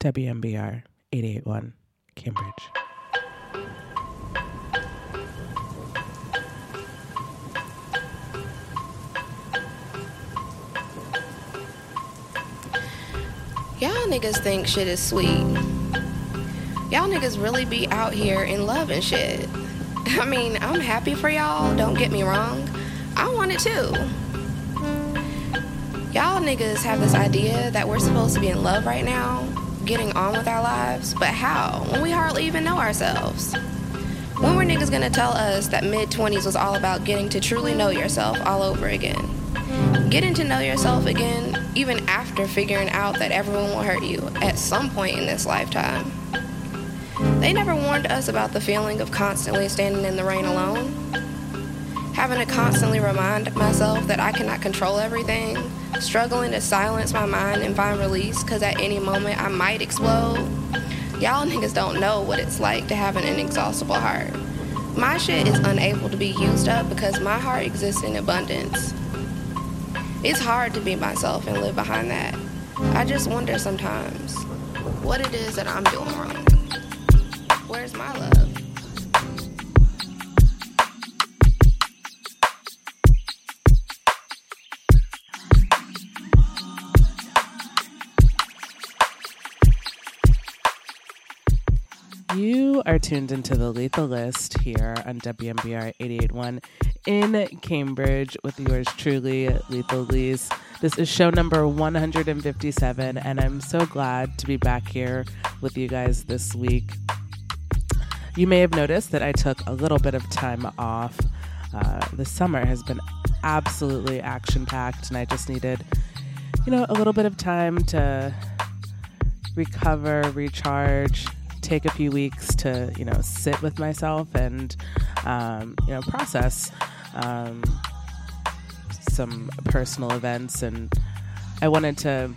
WMBR 881 Cambridge. Y'all niggas think shit is sweet. Y'all niggas really be out here in love and shit. I mean, I'm happy for y'all, don't get me wrong. I want it too. Y'all niggas have this idea that we're supposed to be in love right now, getting on with our lives, but how? When we hardly even know ourselves. When were niggas gonna tell us that mid 20s was all about getting to truly know yourself all over again? Getting to know yourself again, even after figuring out that everyone will hurt you at some point in this lifetime. They never warned us about the feeling of constantly standing in the rain alone. Having to constantly remind myself that I cannot control everything, struggling to silence my mind and find release because at any moment I might explode. Y'all niggas don't know what it's like to have an inexhaustible heart. My shit is unable to be used up because my heart exists in abundance. It's hard to be myself and live behind that. I just wonder sometimes what it is that I'm doing wrong. Where's my love? You are tuned into the Lethal List here on WMBR 881 in Cambridge with yours truly, Lethal Lees. This is show number 157, and I'm so glad to be back here with you guys this week. You may have noticed that I took a little bit of time off. Uh, the summer has been absolutely action packed, and I just needed, you know, a little bit of time to recover, recharge, take a few weeks to you know sit with myself and um, you know process um, some personal events. And i wanted to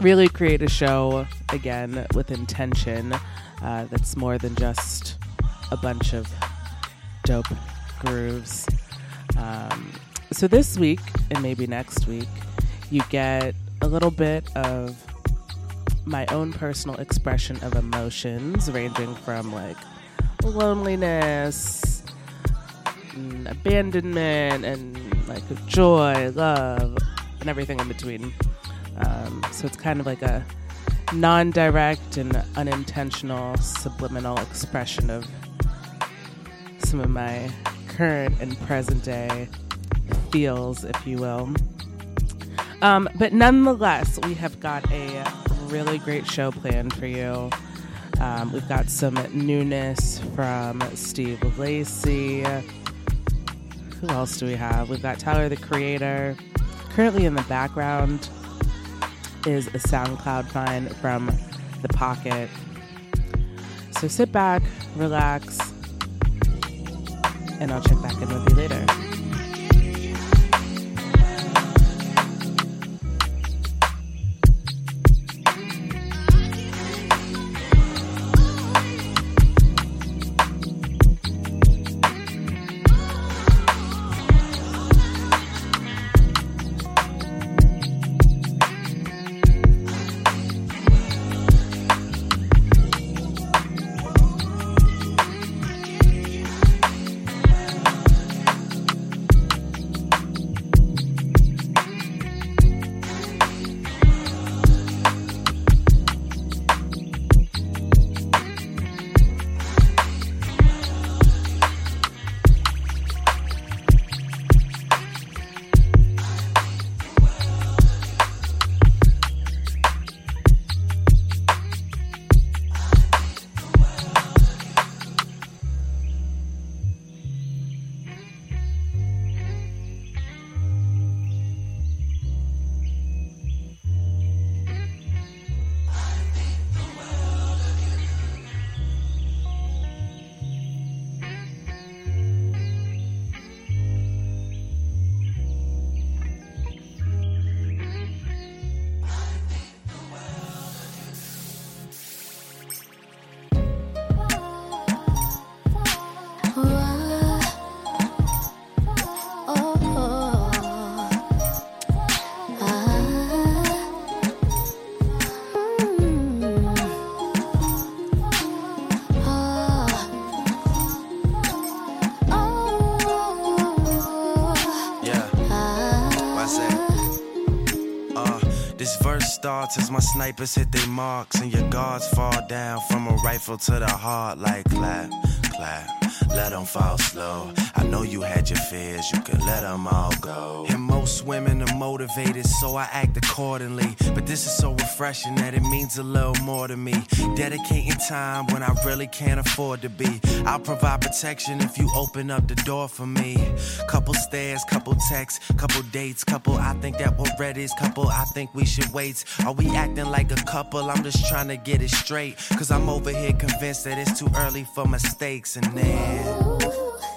really create a show again with intention uh, that's more than just a bunch of dope grooves. Um, so this week and maybe next week you get a little bit of my own personal expression of emotions, ranging from like loneliness, and abandonment, and like joy, love, and everything in between. Um, so it's kind of like a non direct and unintentional subliminal expression of some of my current and present day feels, if you will. Um, but nonetheless, we have got a really great show planned for you. Um, we've got some newness from Steve Lacy. Who else do we have? We've got Tyler the Creator. Currently in the background is a SoundCloud find from The Pocket. So sit back, relax, and I'll check back in with you later. Starts as my snipers hit their marks and your guards fall down from a rifle to the heart like clap, clap. Let them fall slow. I know you had your fears, you can let them all go. Most women are motivated, so I act accordingly. But this is so refreshing that it means a little more to me. Dedicating time when I really can't afford to be. I'll provide protection if you open up the door for me. Couple stares, couple texts, couple dates, couple I think that we're ready, couple I think we should wait. Are we acting like a couple? I'm just trying to get it straight. Cause I'm over here convinced that it's too early for mistakes and then.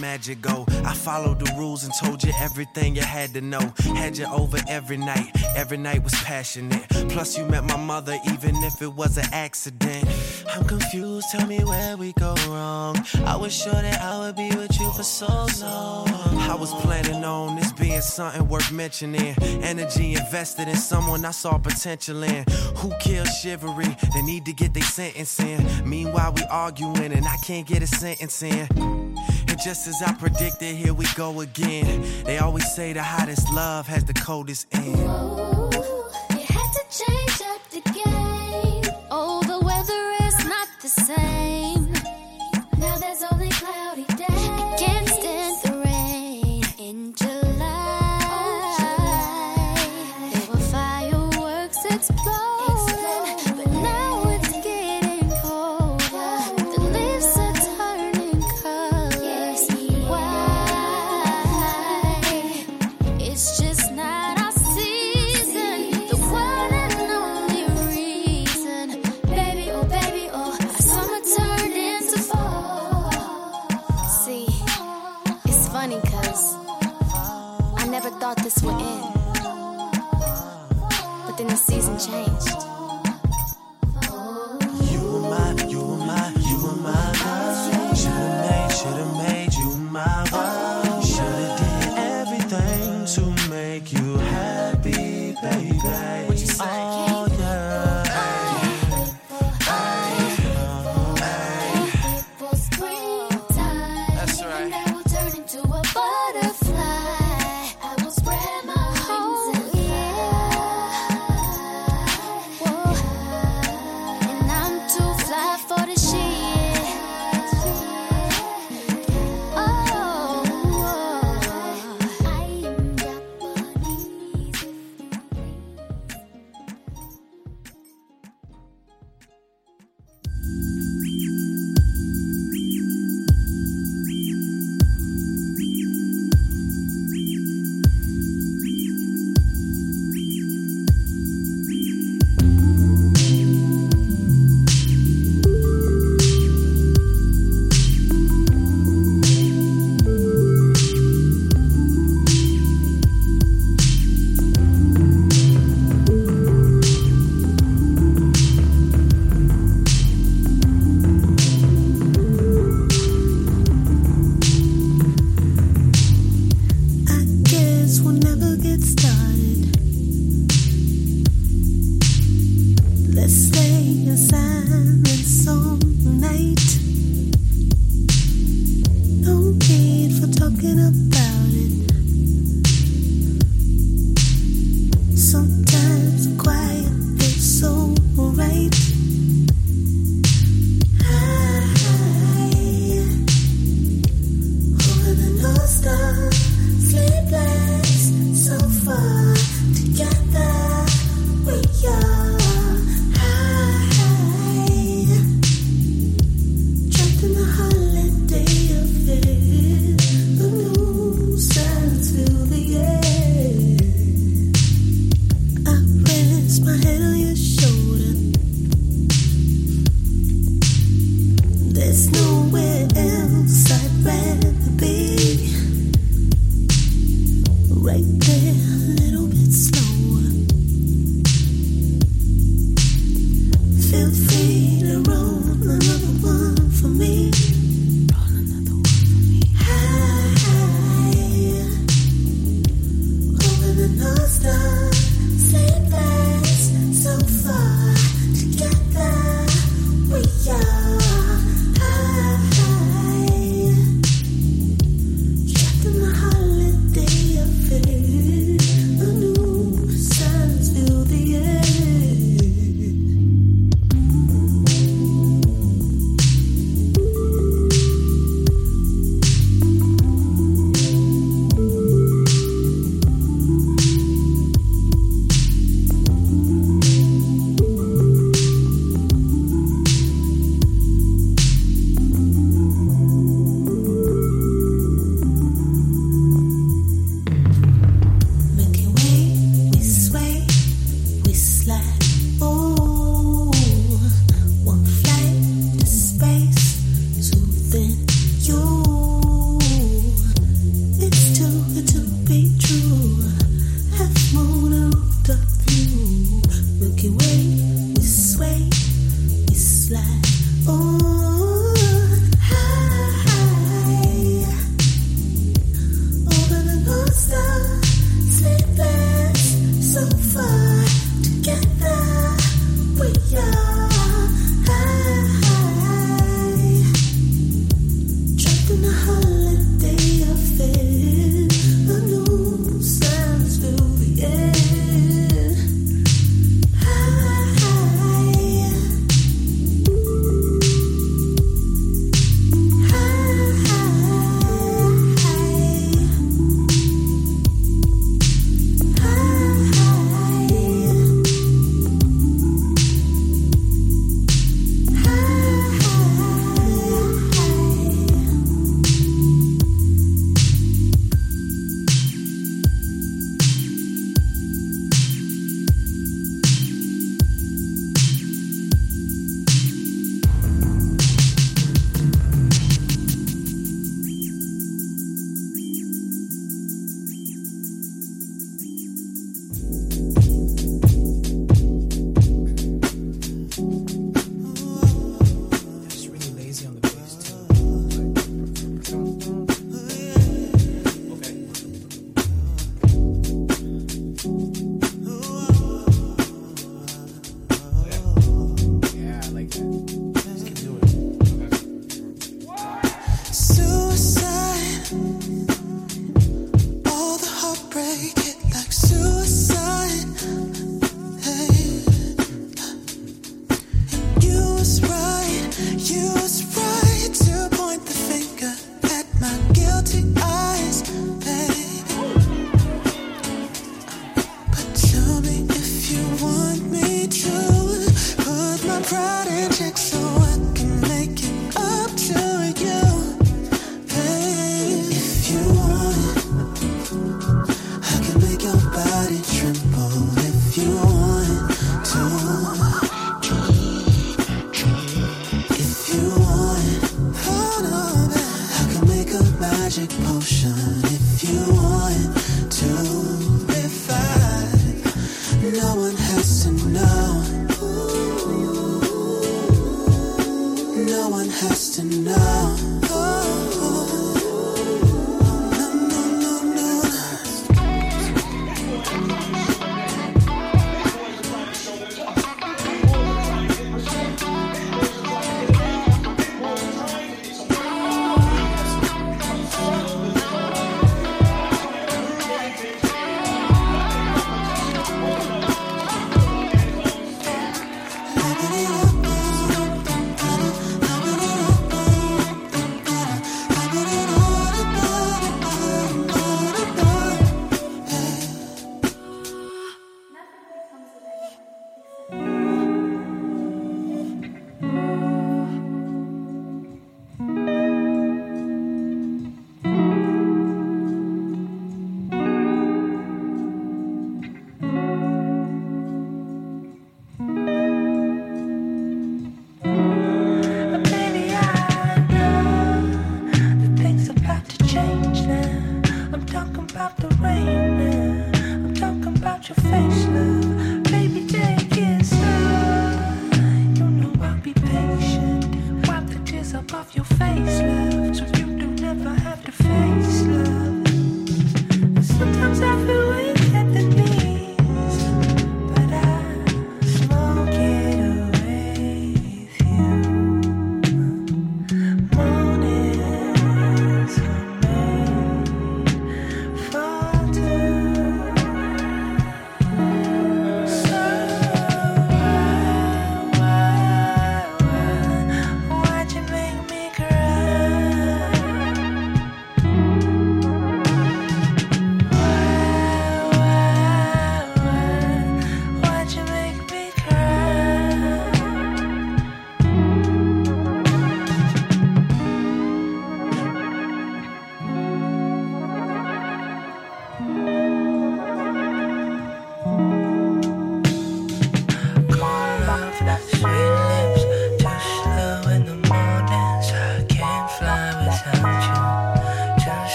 Magic go? I followed the rules and told you everything you had to know. Had you over every night, every night was passionate. Plus, you met my mother, even if it was an accident. I'm confused, tell me where we go wrong. I was sure that I would be with you for so long. I was planning on this being something worth mentioning. Energy invested in someone I saw potential in. Who killed chivalry? They need to get their sentence in. Meanwhile, we arguing and I can't get a sentence in. And just as I predicted, here we go again. They always say the hottest love has the coldest end.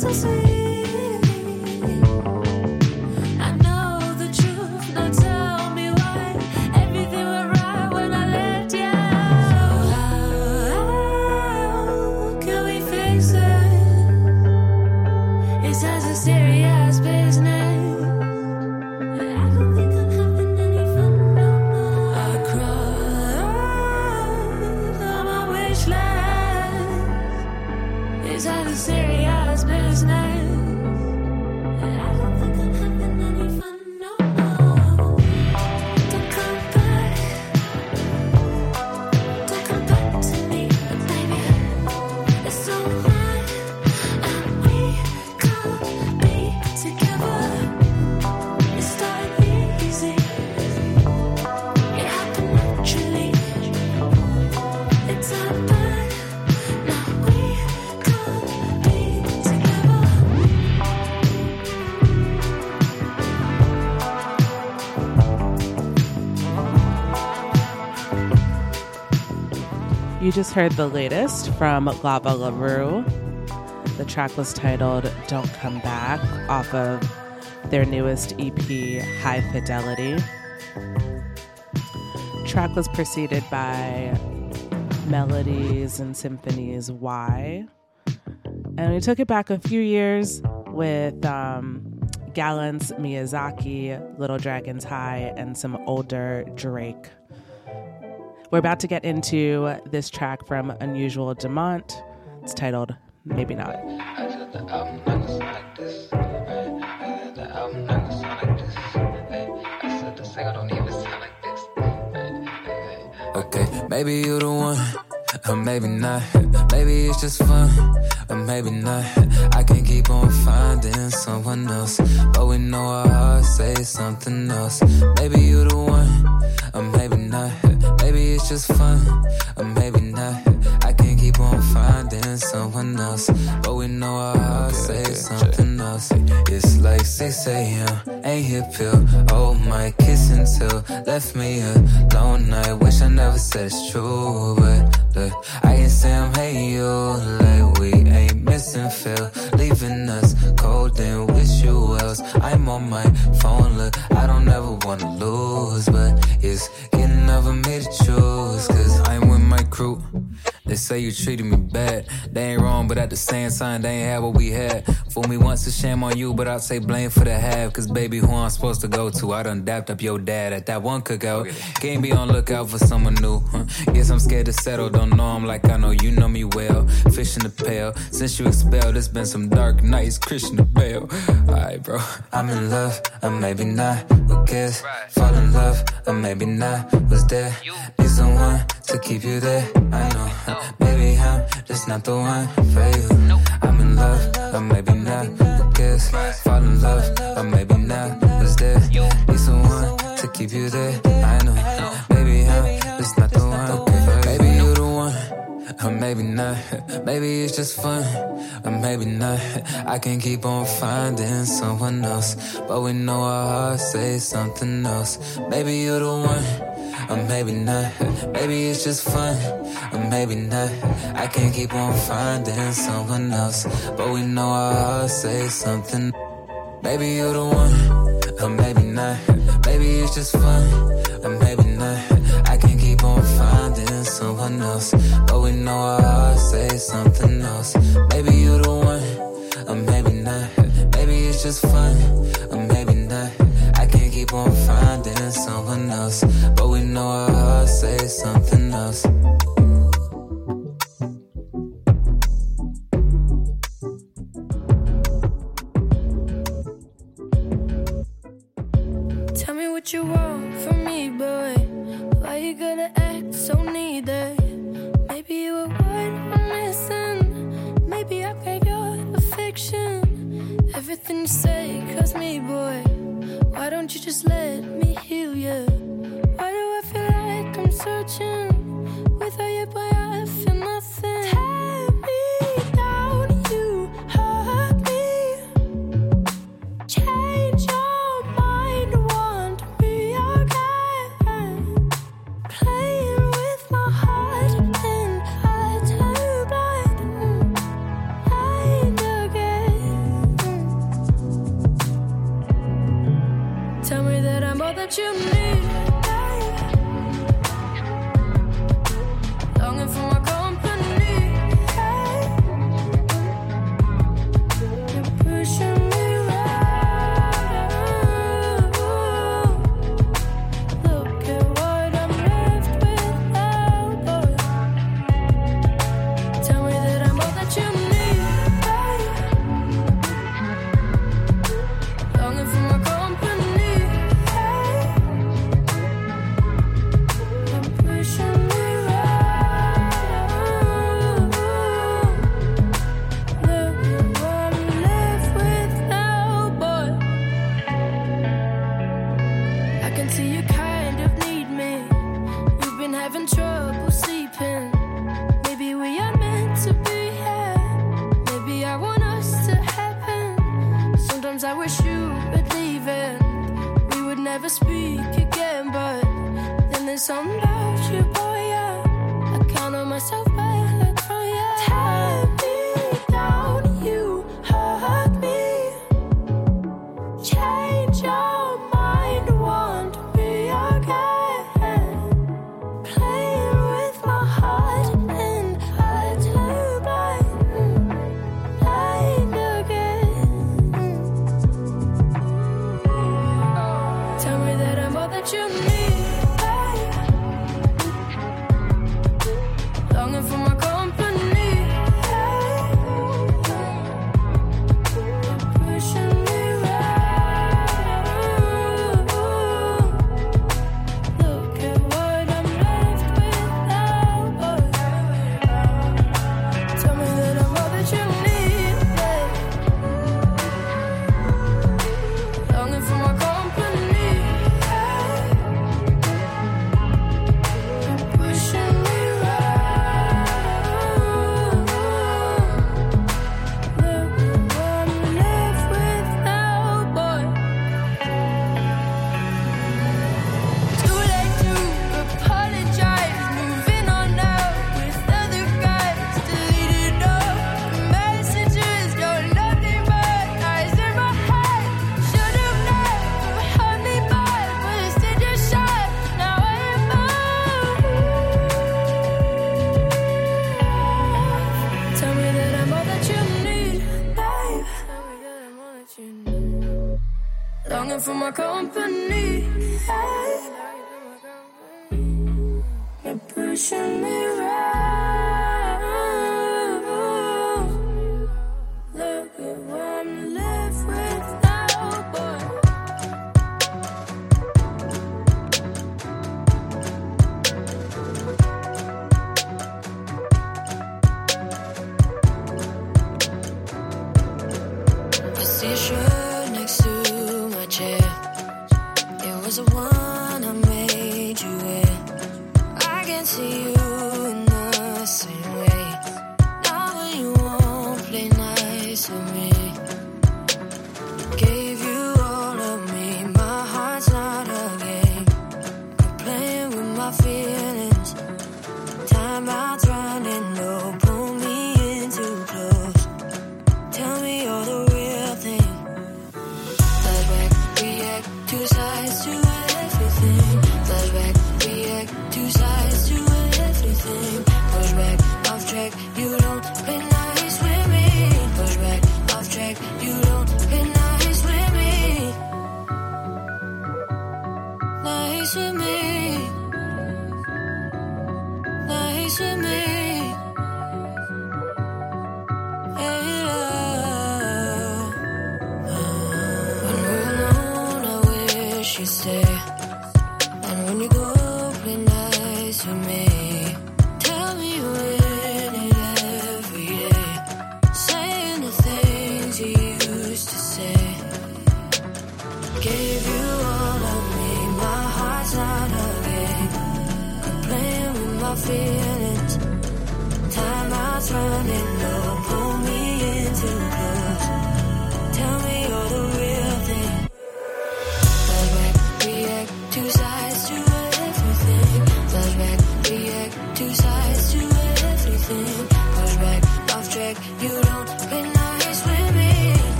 So sweet. Just heard the latest from Lava La Rue. The track was titled Don't Come Back off of their newest EP, High Fidelity. Track was preceded by Melodiesinfonie Why. And we took it back a few years with um, Gallant's Miyazaki, Little Dragons High, and some older Drake. We're about to get into this track from Unusual Demont. It's titled Maybe Not. Okay, maybe you're the one, or maybe not. Maybe it's just fun, or maybe not. I can keep on finding someone else, but we know our hearts say something else. Maybe you're the one, or maybe not. Maybe it's just fun, or maybe not. I can keep on finding someone else, but we know our hearts say something else. It's like 6 a.m. Ain't hit pill. Oh my, kiss until left me alone. I wish I never said it's true, but look, I can say I'm hating you like we ain't missing feel, leaving us cold and wish else. I'm on my phone, look, I don't ever wanna lose, but it's getting over me to choose, cause I'm with my crew. They say you treated me bad. They ain't wrong, but at the same time, they ain't have what we had. Fool me once, a shame on you, but I'll take blame for the half. Cause baby, who I'm supposed to go to? I done dapped up your dad at that one cookout. Can't be on lookout for someone new. Huh? Guess I'm scared to settle, don't know him like I know you know me well. Fish in the pail. Since you expelled, it's been some dark nights, Christian the Bale. Alright, bro. I'm in love, or maybe not. Who cares? Fall in love, or maybe not. Was there? Need someone to keep you there. I know. Maybe I'm just not the one for you. I'm in love, or maybe not. Cares? Fall in love, or maybe not. Was there? Need someone to keep you there. Or maybe not. Maybe it's just fun. Or maybe not. I can keep on finding someone else. But we know our hearts say something else. Maybe you're the one. Or maybe not. Maybe it's just fun. Or maybe not. I can keep on finding someone else. But we know our hearts say something. Maybe you're the one. Or maybe not. Maybe it's just fun. Or maybe someone else. But we know our hearts say something else. Maybe you're the one. Or maybe not. Maybe it's just fun. Or maybe not. I can't keep on finding someone else. But we know our hearts say something else. I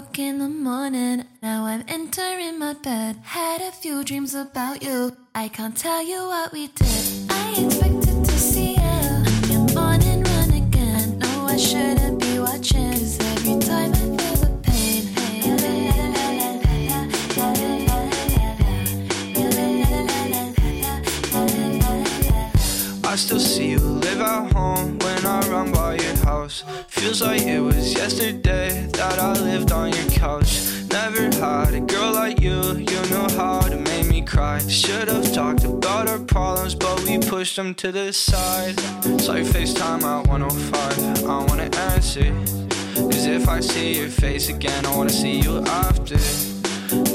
o'clock in the morning. Now I'm entering my bed. Had a few dreams about you. I can't tell you what we did. I expected to see you your morning run again. No, I shouldn't be watching. 'cause every time I feel the pain. I still see you live at home when I run by your house. Feels like it was yesterday that I lived on your couch. Never had a girl like you, you know how to make me cry. Should've talked about our problems, but we pushed them to the side. Saw your FaceTime at 105, I wanna answer. Cause if I see your face again, I wanna see you after.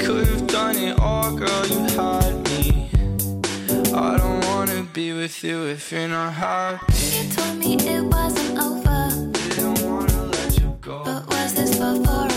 Could've done it all, girl, you had me. I don't wanna be with you if you're not happy. You told me it wasn't over. This before or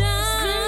upside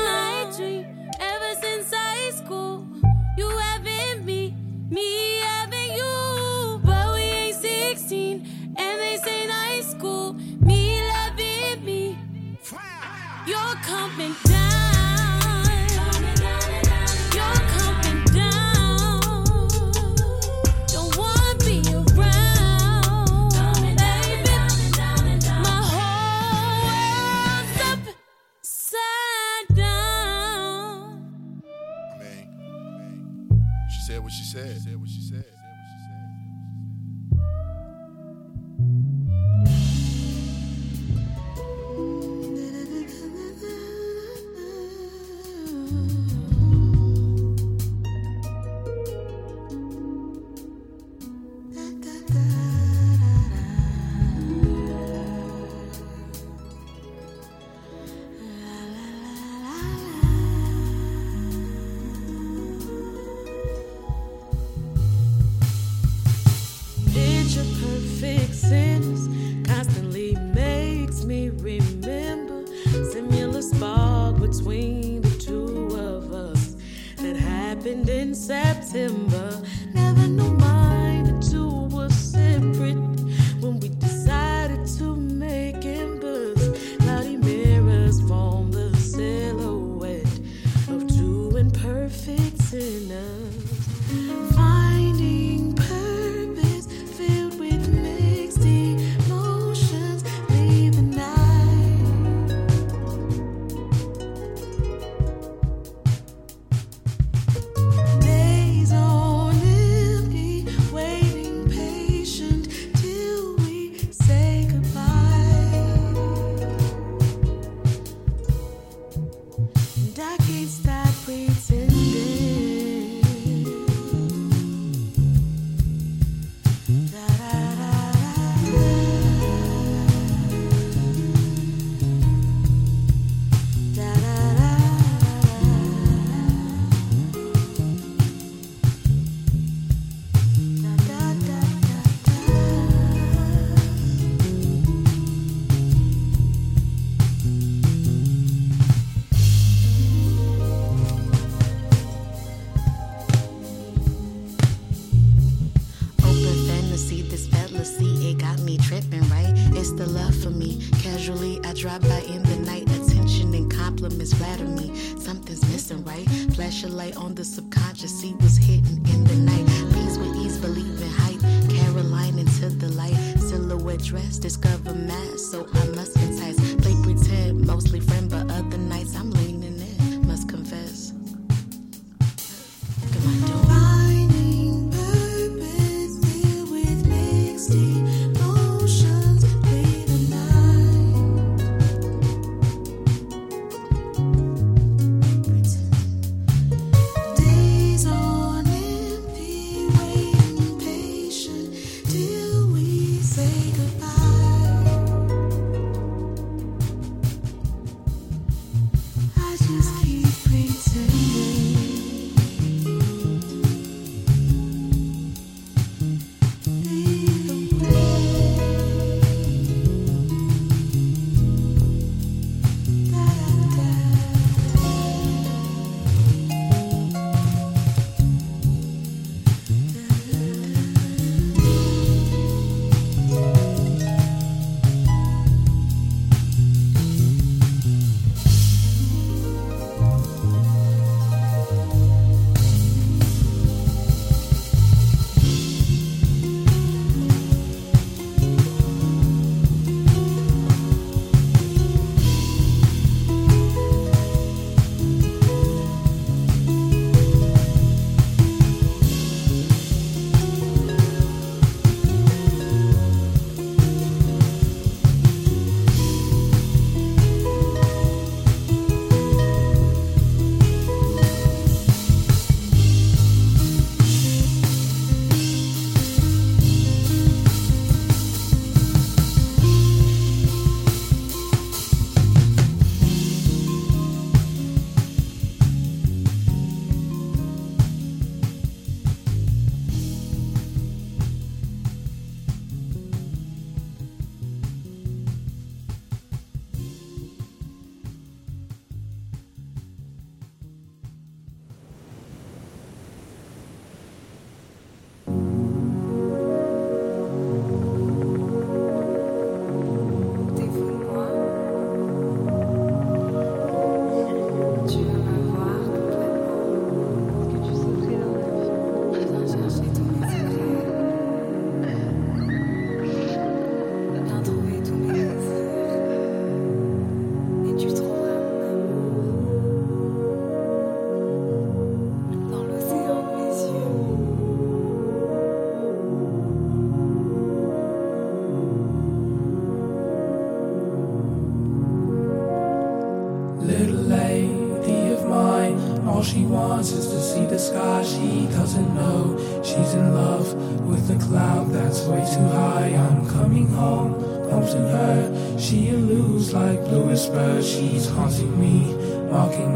me,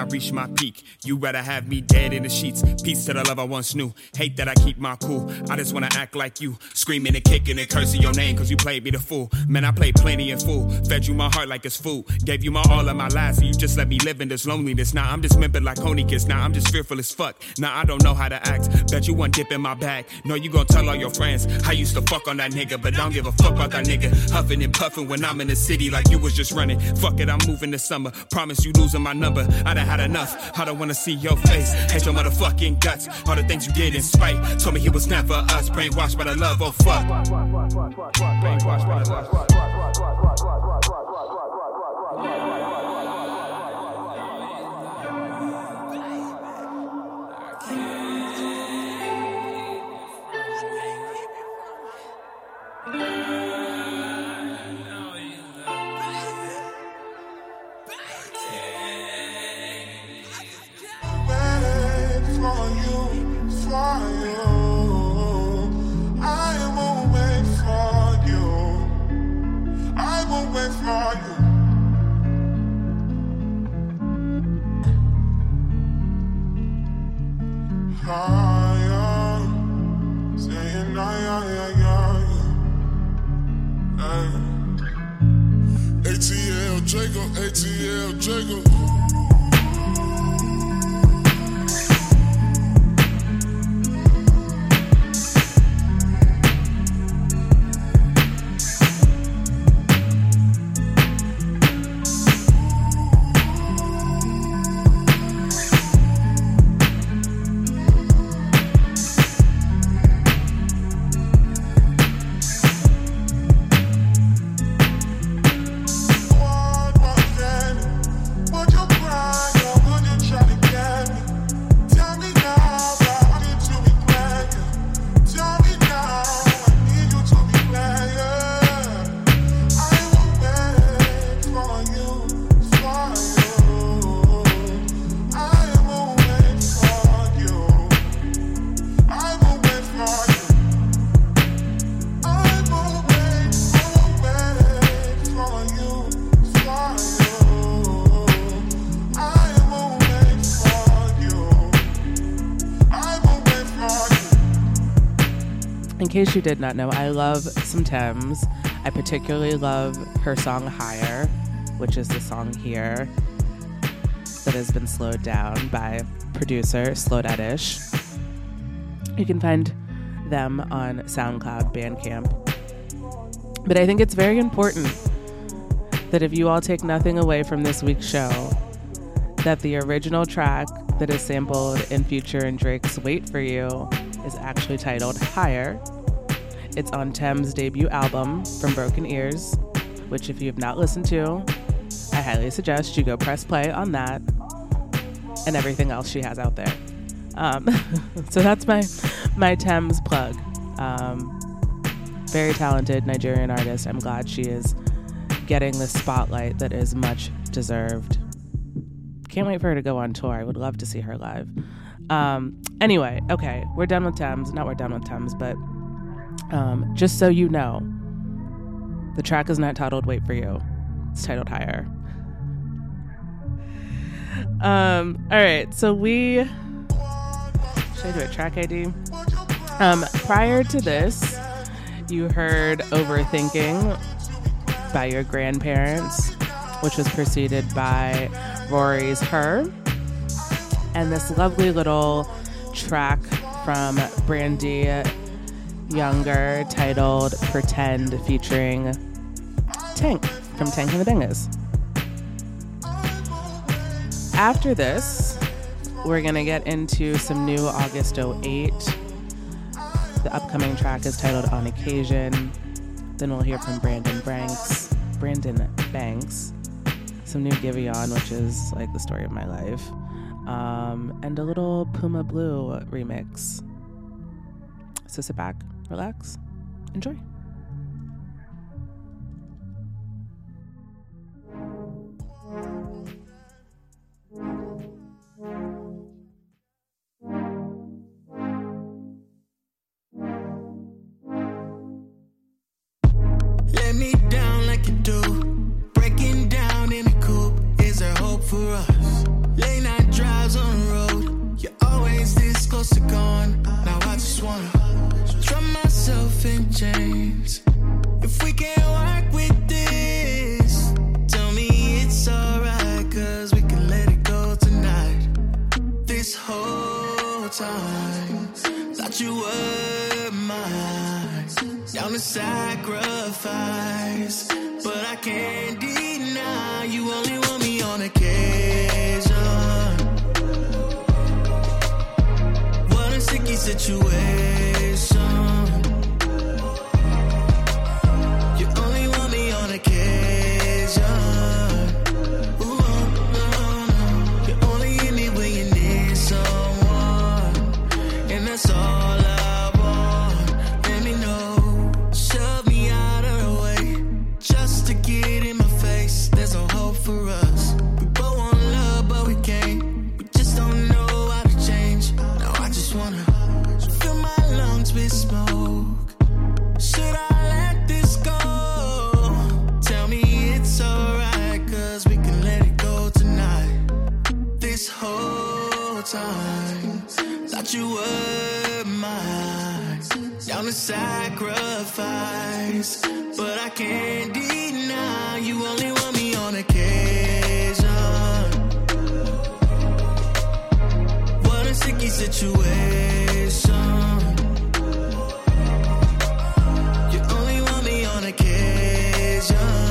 I reached my peak. You rather have me dead in the sheets. Peace to the love I once knew. Hate that I keep my cool. I just wanna act like you. Screaming and kicking and cursing your name cause you played me the fool. Man, I played plenty in fool. Fed you my heart like it's food. Gave you my all of my lies. So you just let me live in this loneliness. Now I'm just dismembered like Honeykiss. Now I'm just fearful as fuck. Now I don't know how to act. Bet you one dip in my bag. No, you gon' tell all your friends. I used to fuck on that nigga, but don't give a fuck about that nigga. Huffing and puffing when I'm in the city like you was just running. Fuck it, I'm moving this summer. Promise you losing my number. I done had enough. I don't wanna see your face. Hate your motherfucking guts. All the things you did in spite. Told me he was never us. Brainwashed by the love, oh fuck. Brainwashed by the love. Wait Wait you. Higher. ATL Jacob, ATL Jacob. Case you did not know, I love some Tems. I particularly love her song Higher, which is the song here that has been slowed down by producer Slow Ish. You can find them on SoundCloud, Bandcamp. But I think it's very important that if you all take nothing away from this week's show, that the original track that is sampled in Future and Drake's Wait For You is actually titled Higher. It's on Tems' debut album, For Broken Ears, which, if you have not listened to, I highly suggest you go press play on that and everything else she has out there. Um, so that's my my Tems plug. Um, very talented Nigerian artist. I'm glad she is getting the spotlight that is much deserved. Can't wait for her to go on tour. I would love to see her live. Um, anyway, okay, we're done with Tems. Not we're done with Tems, but um, just so you know, the track is not titled "Wait for You." It's titled "Higher." Um, all right, so we should I do a track ID? Um, prior to this, you heard "Overthinking" by your grandparents, which was preceded by Raury's "Her," and this lovely little track from Brandee Younger titled Pretend featuring Tank from Tank and the Bangas. After this, we're going to get into some new August 08. The upcoming track is titled On Occasion. Then we'll hear from Brandon Banks, Brandon Banks, some new Giveon, which is like the story of my life, um, and a little Puma Blue remix. So sit back, relax, enjoy. Let me down chains. If we can't work with this, tell me it's alright, cause we can let it go tonight. This whole time, thought you were mine. Down to sacrifice, but I can't deny you only want me on occasion. What a sticky situation. That's all. a sacrifice, but I can't deny you only want me on occasion. What a sticky situation. You only want me on occasion.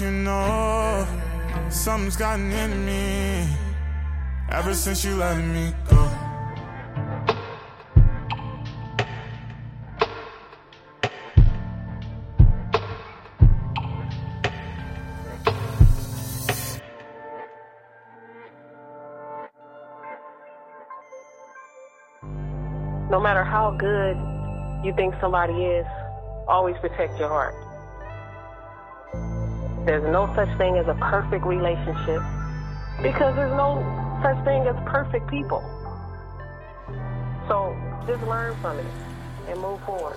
you know something's gotten in me ever since you let me go. No matter how good you think somebody is, always protect your heart. There's no such thing as a perfect relationship because there's no such thing as perfect people. So just learn from it and move forward.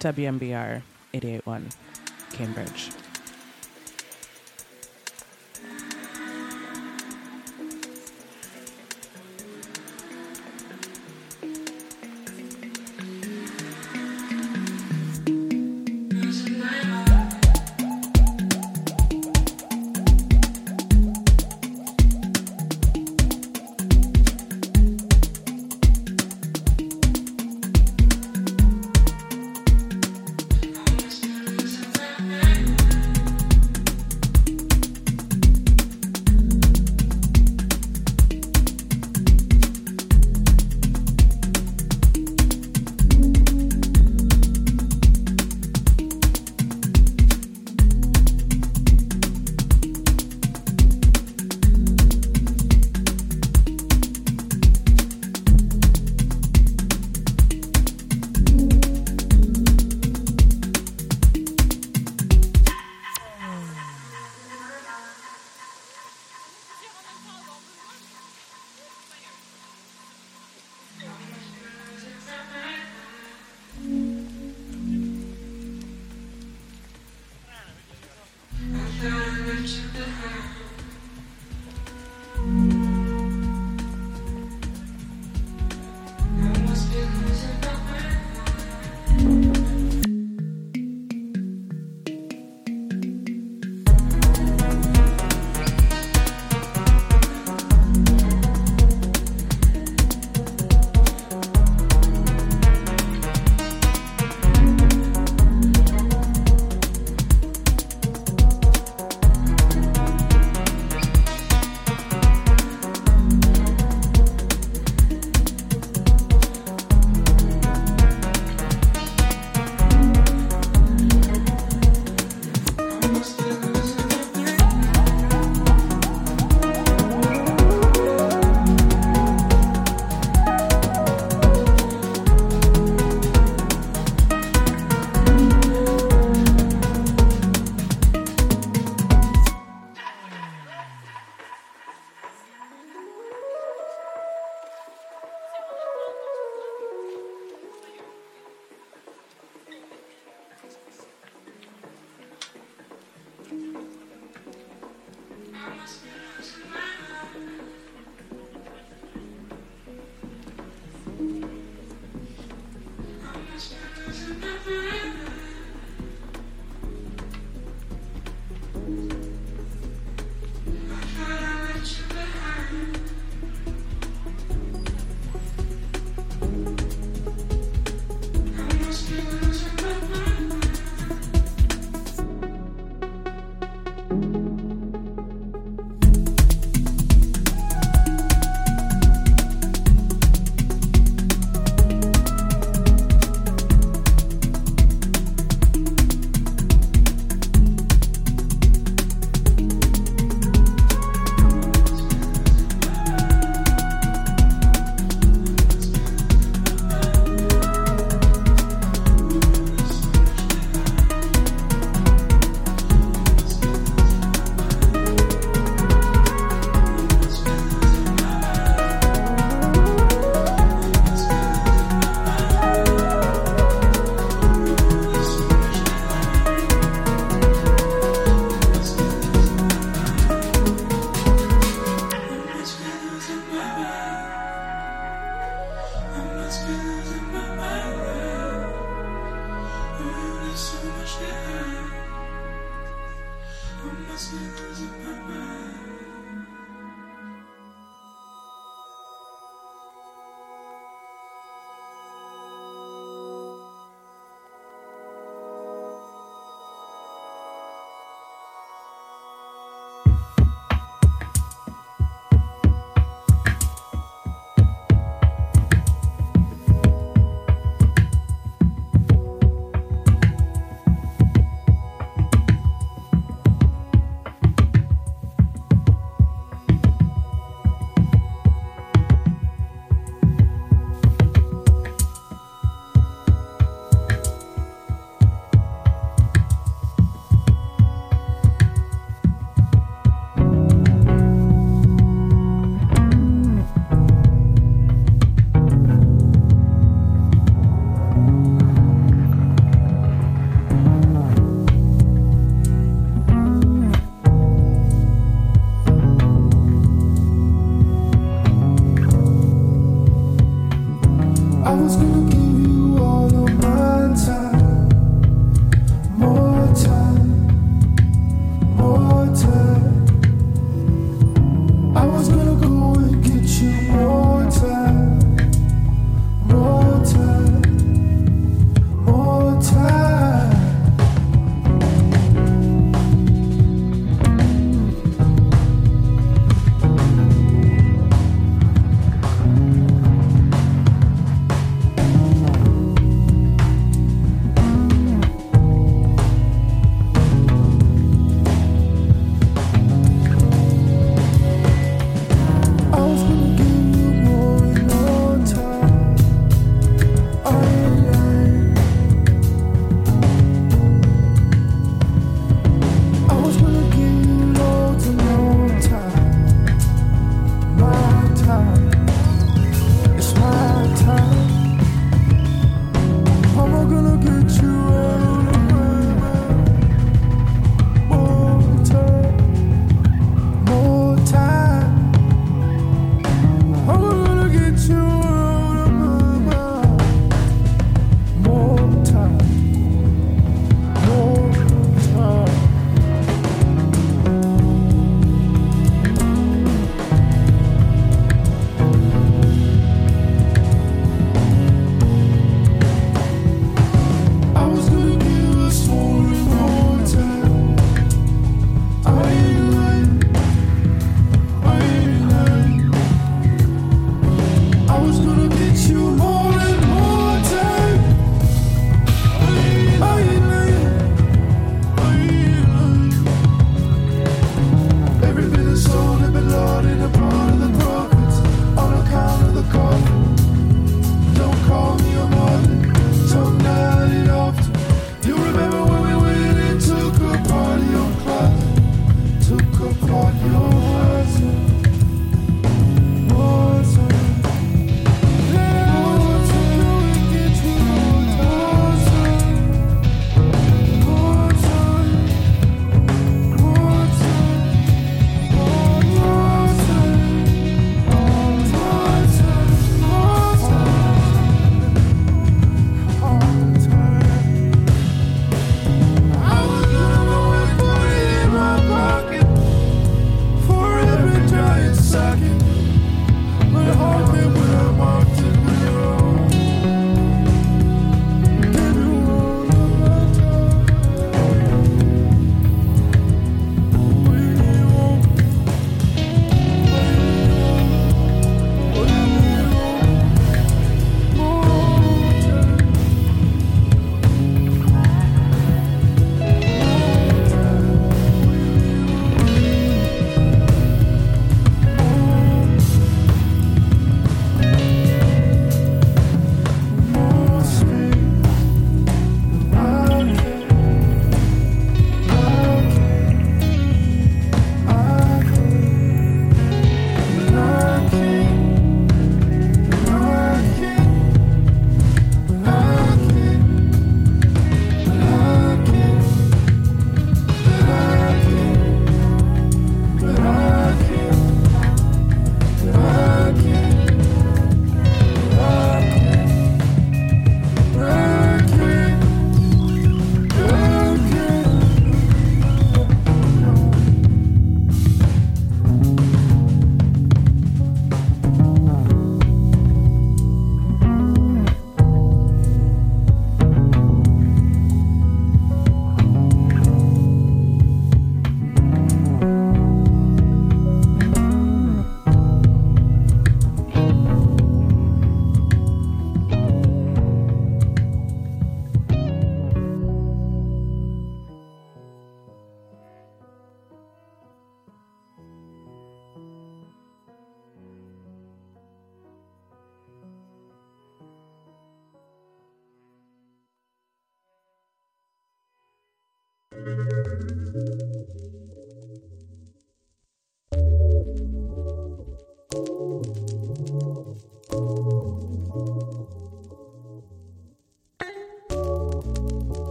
WMBR 881, Cambridge.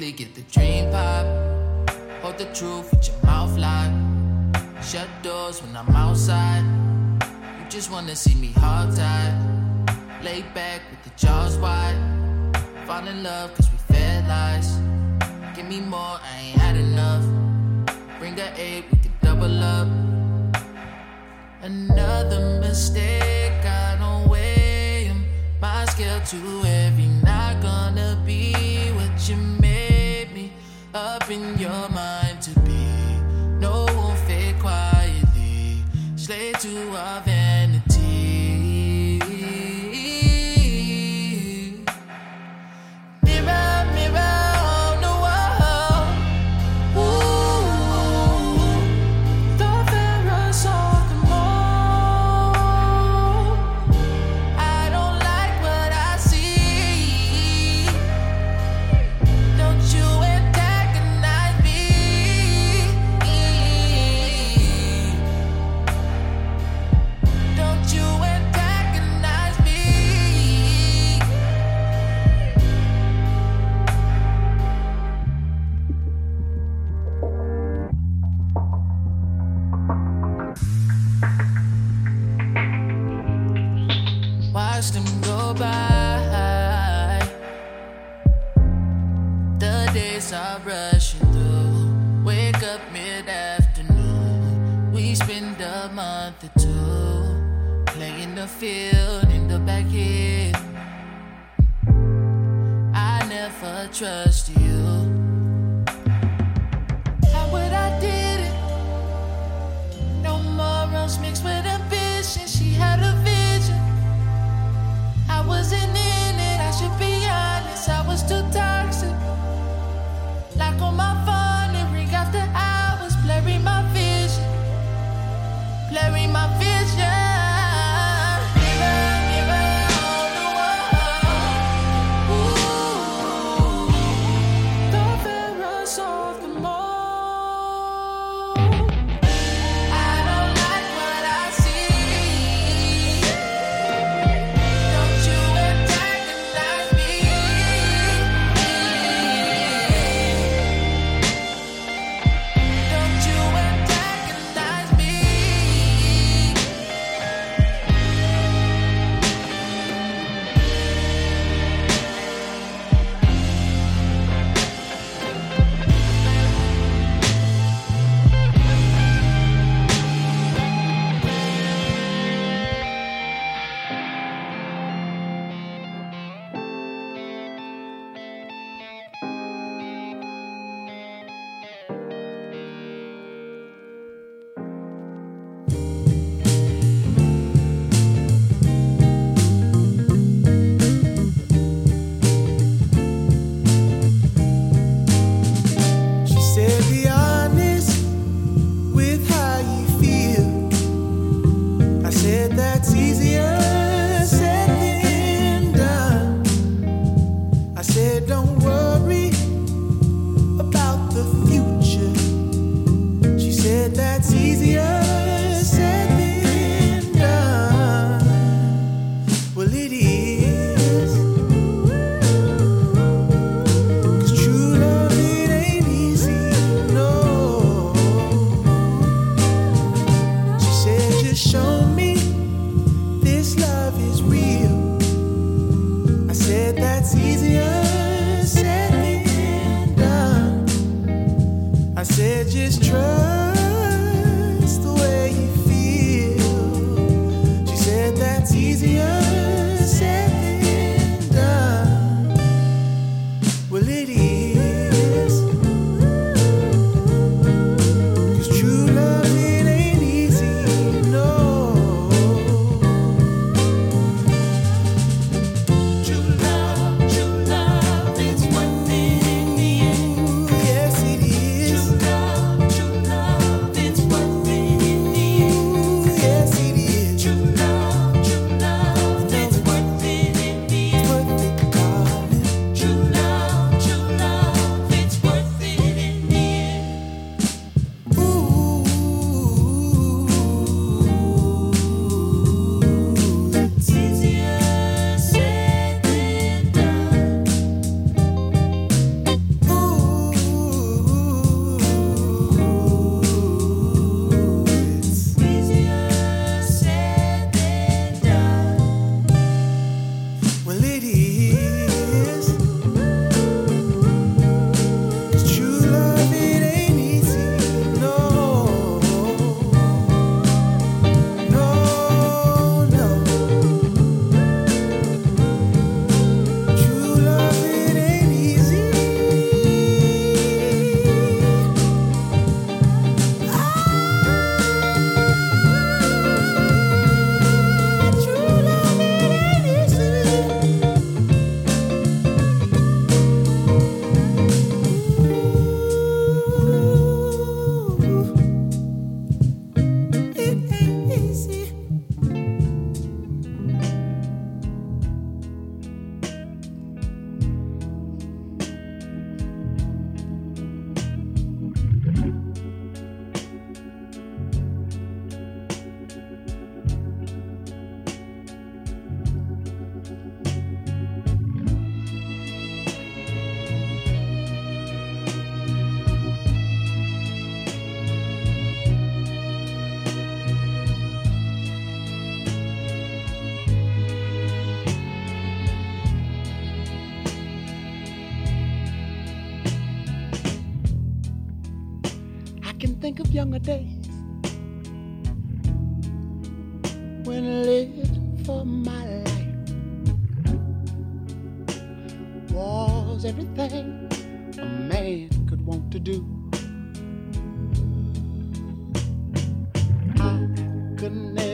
really get the dream pop. Hold the truth with your mouth locked. Shut doors when I'm outside. You just wanna see me hard tied. Lay back with the jaws wide. Fall in love cause and lived for my life. Was everything a man could want to do. I could never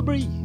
the breeze.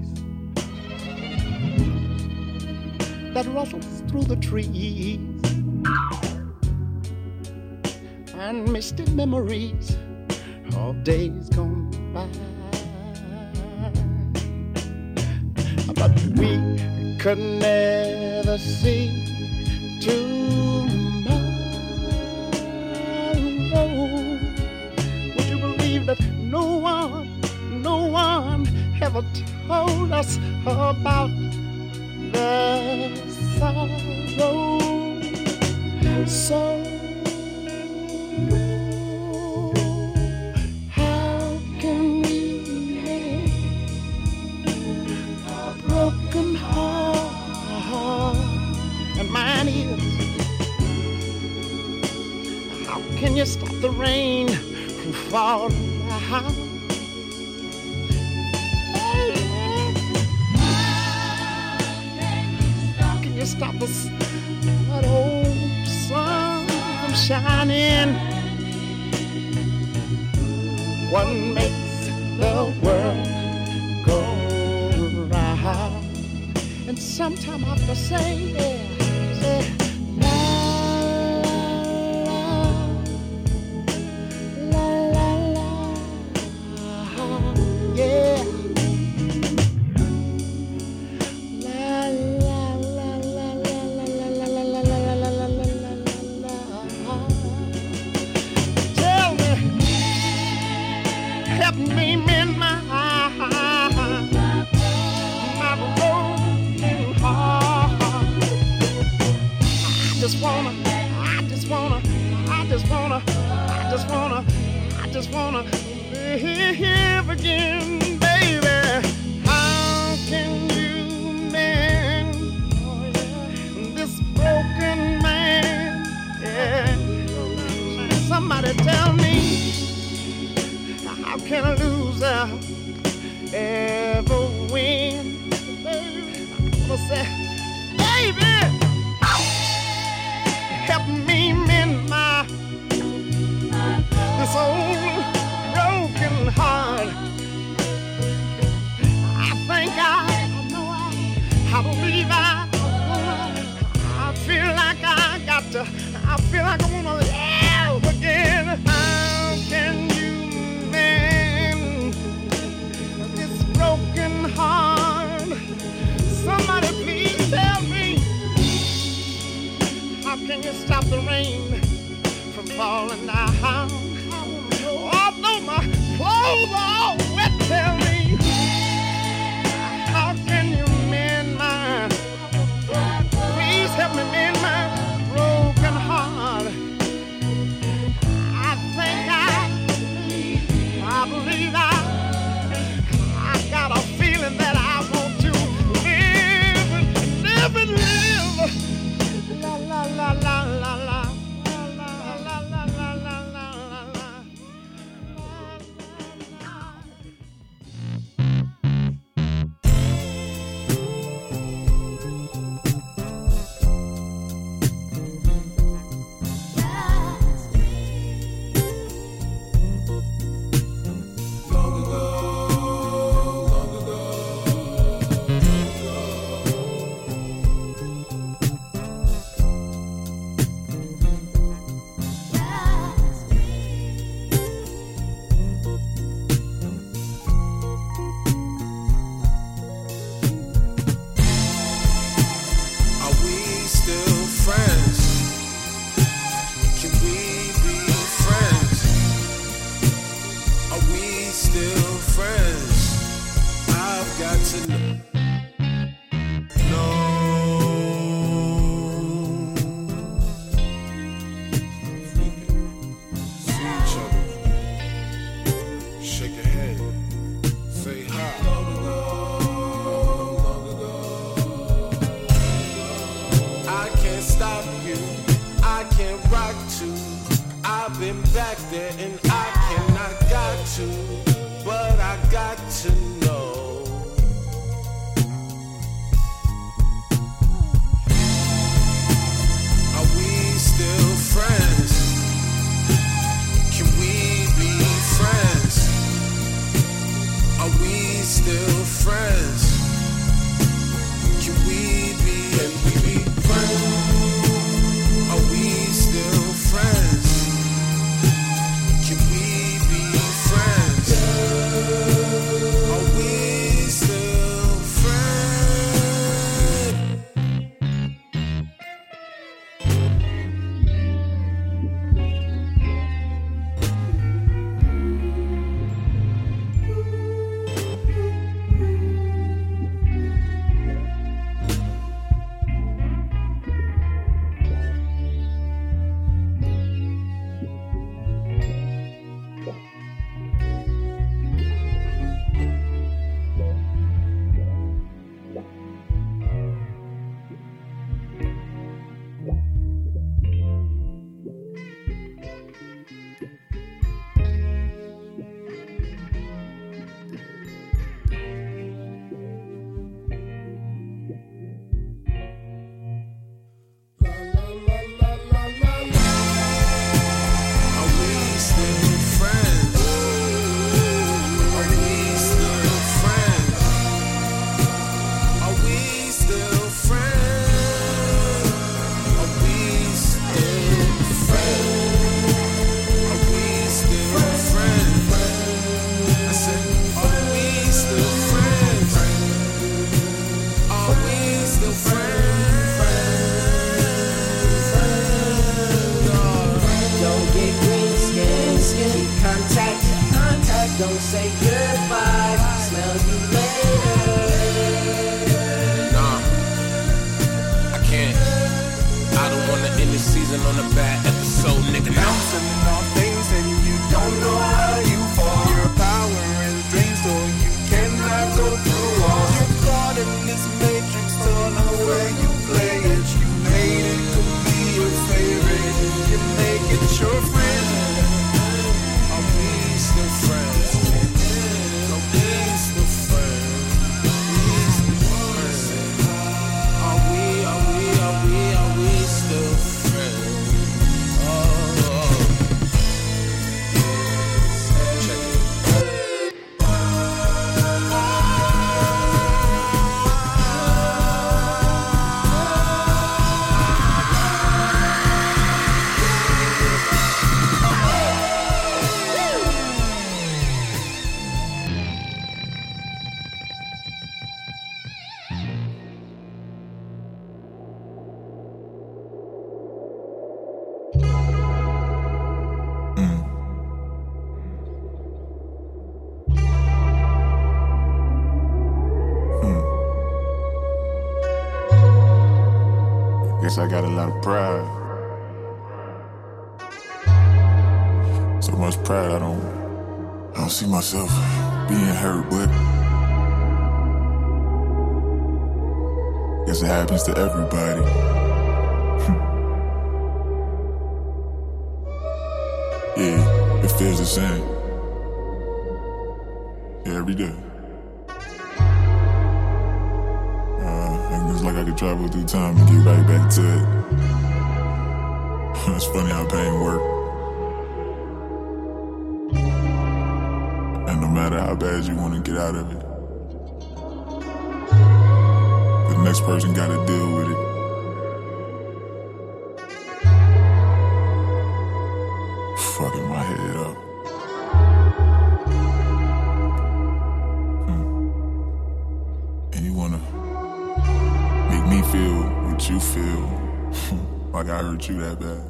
Hurt you that bad.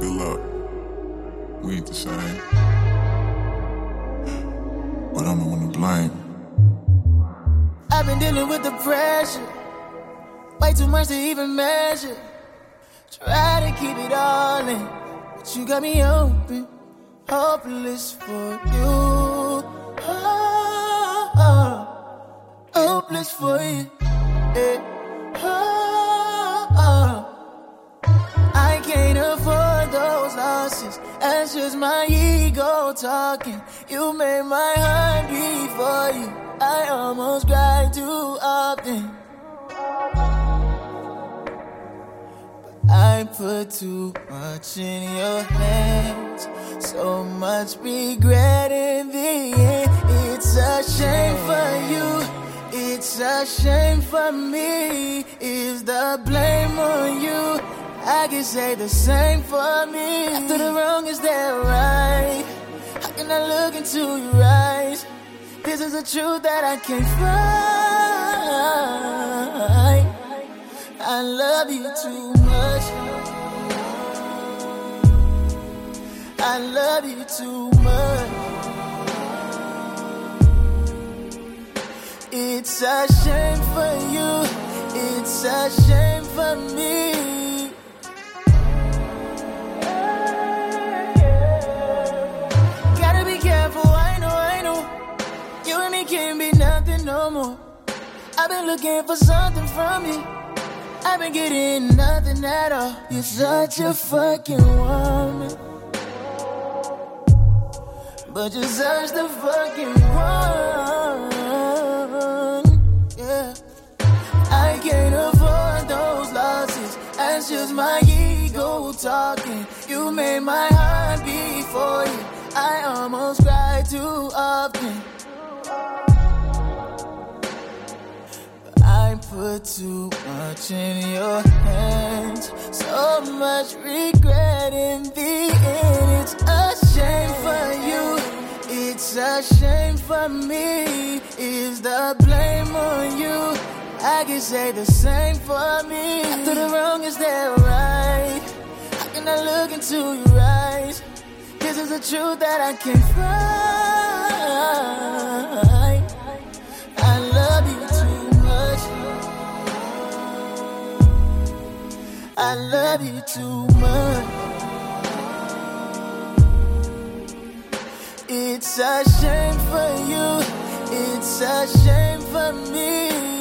Good luck. We ain't the same. But I'm the one to blame. I've been dealing with the pressure. Way too much to even measure. Try to keep it all in. But you got me open. Hopeless for you. Oh, oh, oh. hopeless for you. Yeah. Losses. That's just my ego talking. You made my heart beat for you. I almost cried too often. But I put too much in your hands, so much regret in the end. It's a shame for you, it's a shame for me. Is the blame on you? I can say the same for me. After the wrong, is that right? How can I look into your eyes? This is a truth that I can't find. I love you too much. I love you too much. It's a shame for you. It's a shame for me. No more. I've been looking for something from you. I've been getting nothing at all. You're such a fucking woman. But you're such the fucking one. Yeah. I can't afford those losses. That's just my ego talking. You made my heart beat for you. I almost cry too often. Put too much in your hands, so much regret in the end. It's a shame for you, it's a shame for me. Is the blame on you? I can say the same for me. After the wrong, is that right? How can I look into your eyes? This is a truth that I can't find. I love you too much. It's a shame for you. It's a shame for me.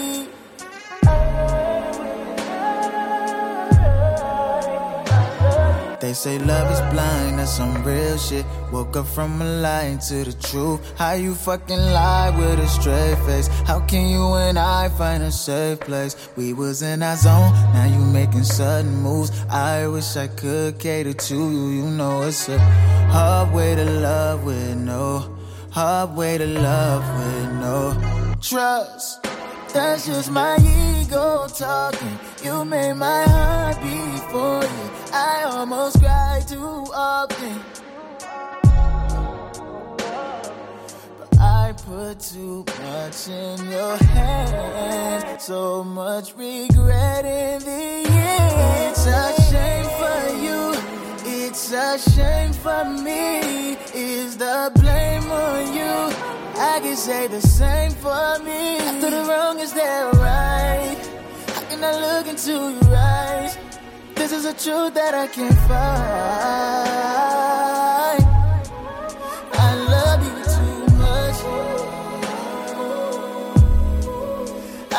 They say love is blind, that's some real shit. Woke up from a lie to the truth. How you fucking lie with a straight face? How can you and I find a safe place? We was in our zone, now you making sudden moves. I wish I could cater to you. You know it's a hard way to love with no, hard way to love with no trust. That's just my ego talking. You made my heart beat for you. I almost cry too often. But I put too much in your hands. So much regret in the end. It's a shame for you. It's a shame for me. Is the blame on you? I can say the same for me. After the wrong is there right? How can I look into your eyes? This is a truth that I can't find. I love you too much.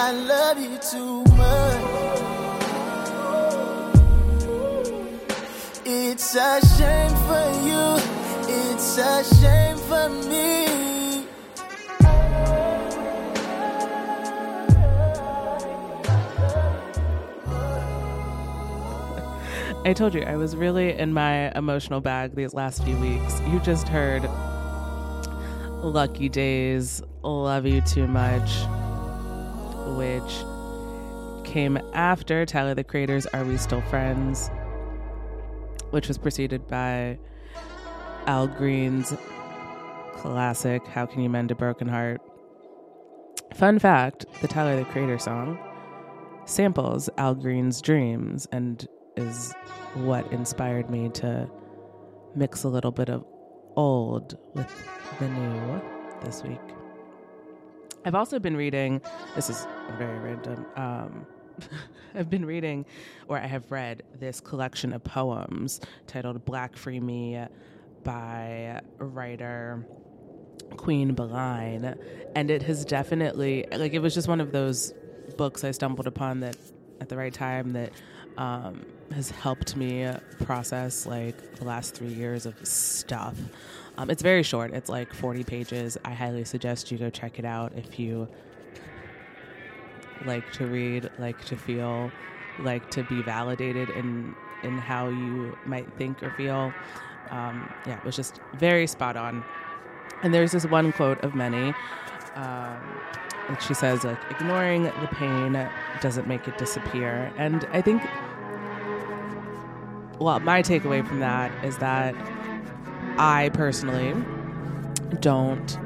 I love you too much. It's a shame for you. It's a shame for me. I told you I was really in my emotional bag these last few weeks. You just heard Lucky Daye's, Love You Too Much, which came after Tyler the Creator's Are We Still Friends, which was preceded by Al Green's classic How Can You Mend a Broken Heart. Fun fact the Tyler the Creator song samples Al Green's Dreams and is what inspired me to mix a little bit of old with the new this week. I've also been reading, this is very random. Um, I've been reading, or I have read, this collection of poems titled Black Free Me by writer Queen Beline. And it has definitely, like, it was just one of those books I stumbled upon that at the right time that um, has helped me process like the last three years of stuff. Um, it's very short. It's like 40 pages. I highly suggest you go check it out if you like to read, like to feel, like to be validated in in how you might think or feel. Um, yeah, it was just very spot on. And there's this one quote of many. Um, that she says like ignoring the pain doesn't make it disappear and i think well my takeaway from that is that i personally don't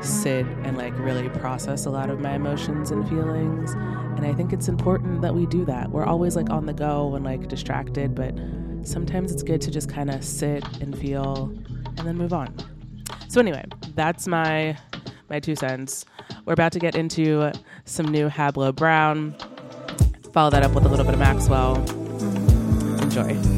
sit and like really process a lot of my emotions and feelings and i think it's important that we do that we're always like on the go and like distracted but sometimes it's good to just kind of sit and feel and then move on so anyway that's my my two cents we're about to get into some new Hablot Brown. Follow that up with a little bit of Maxwell. Enjoy.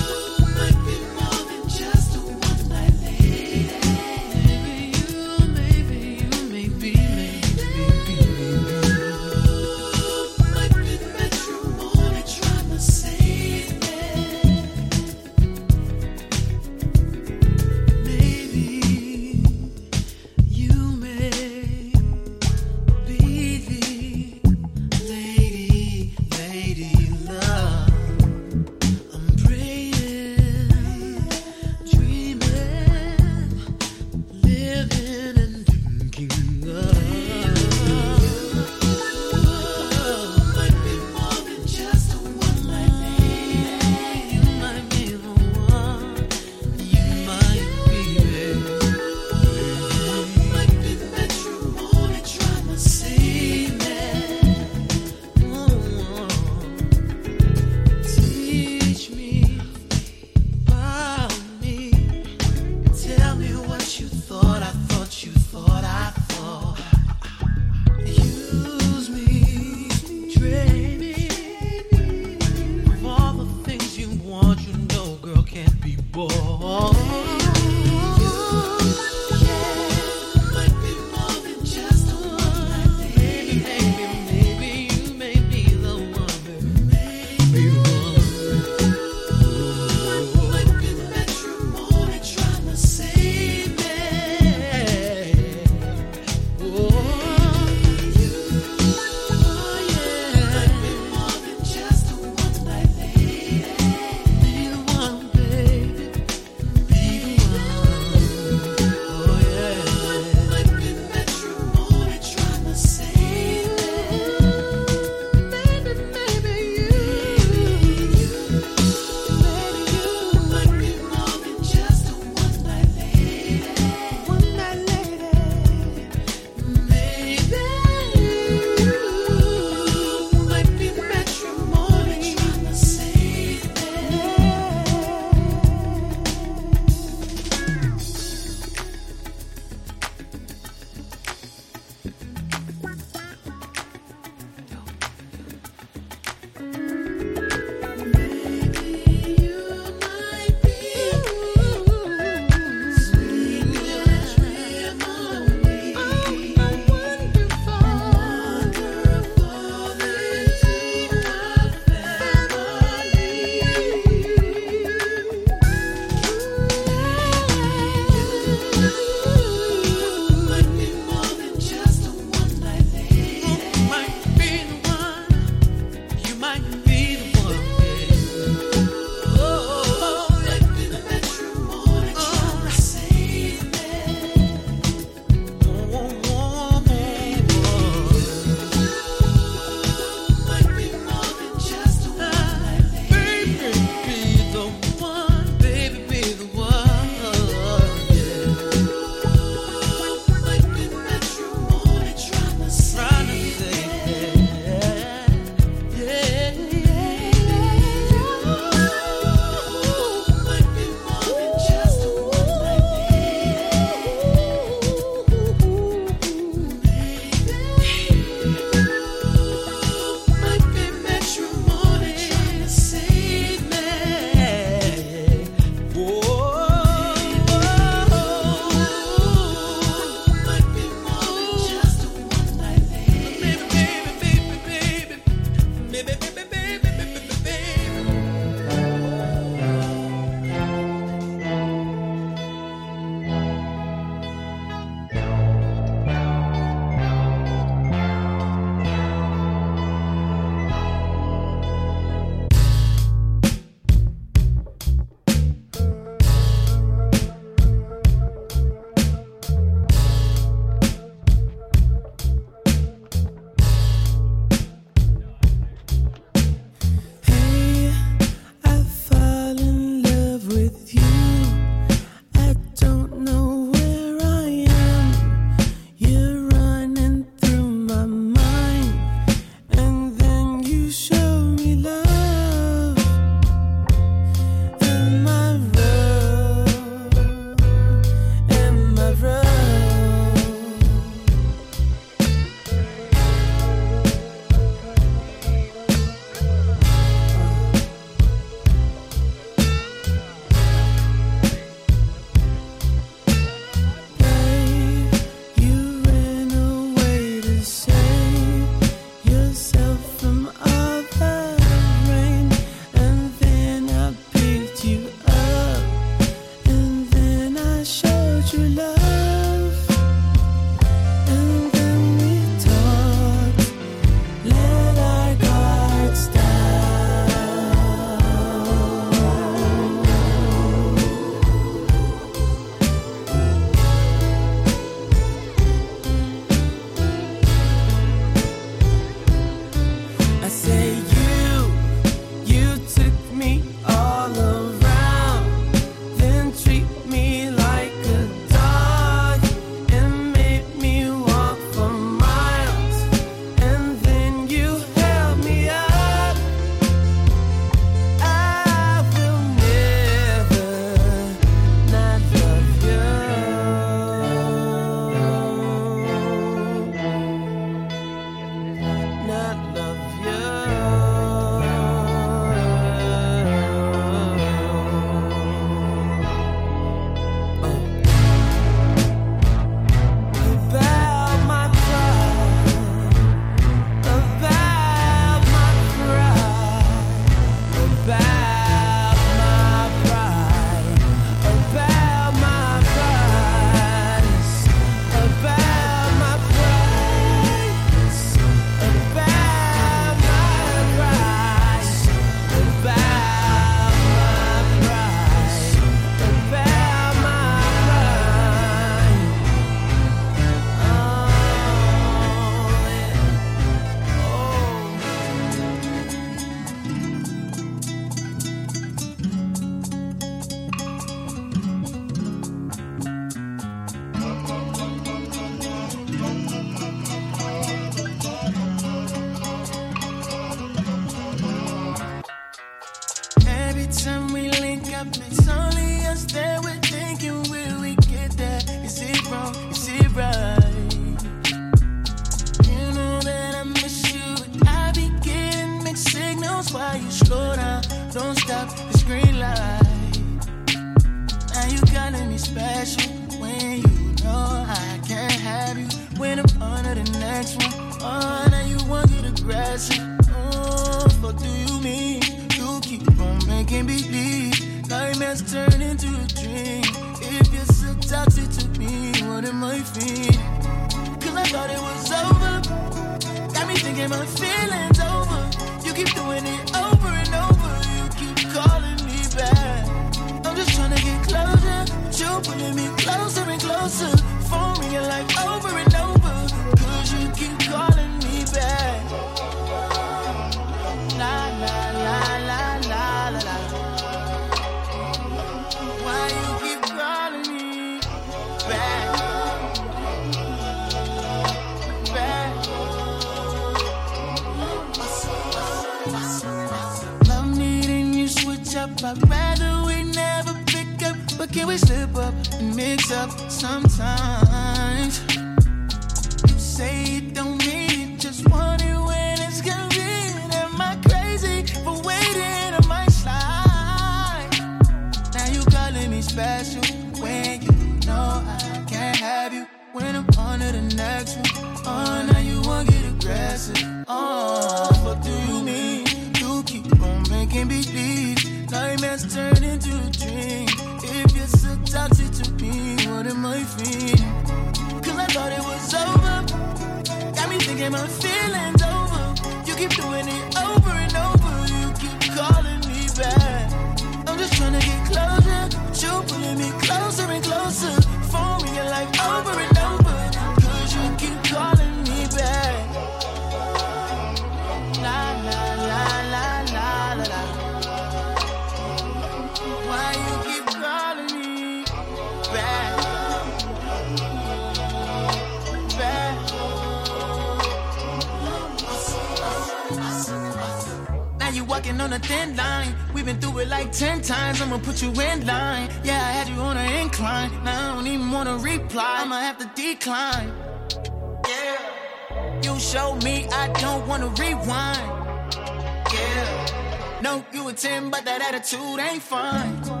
Attitude ain't fine.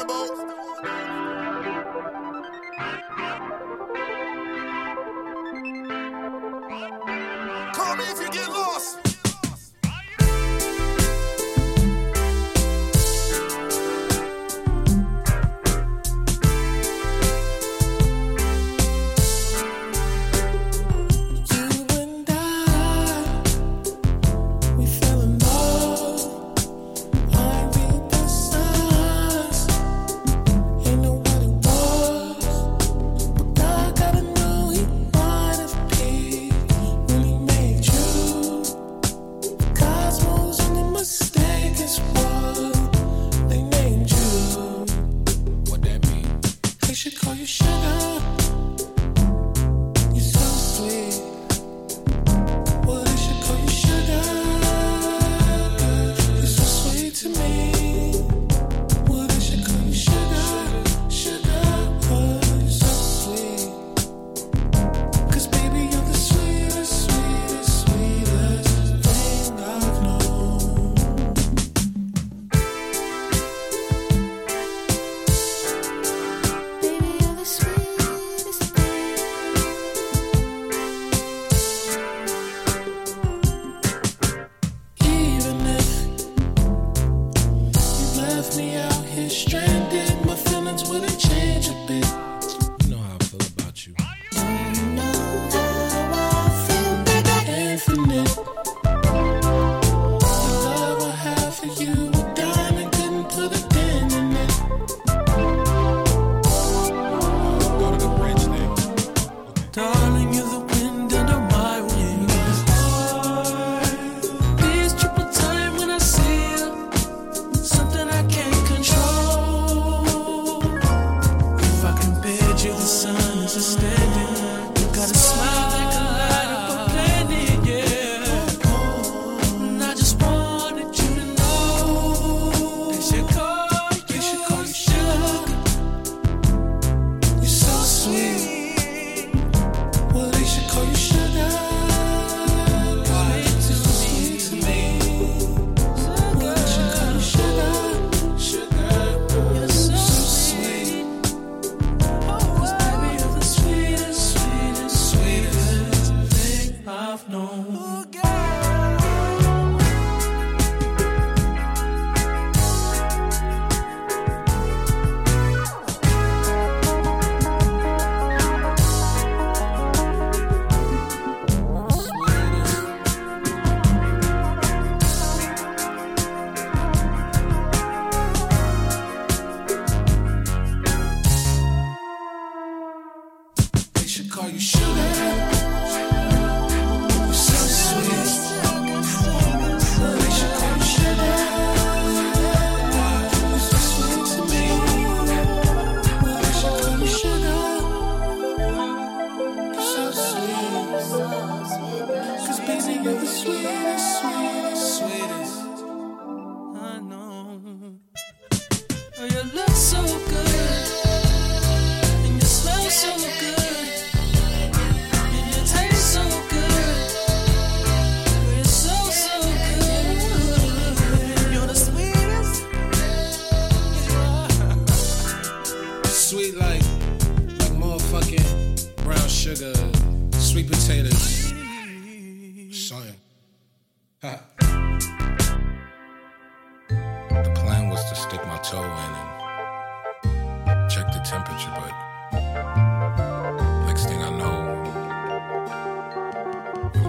On the boat.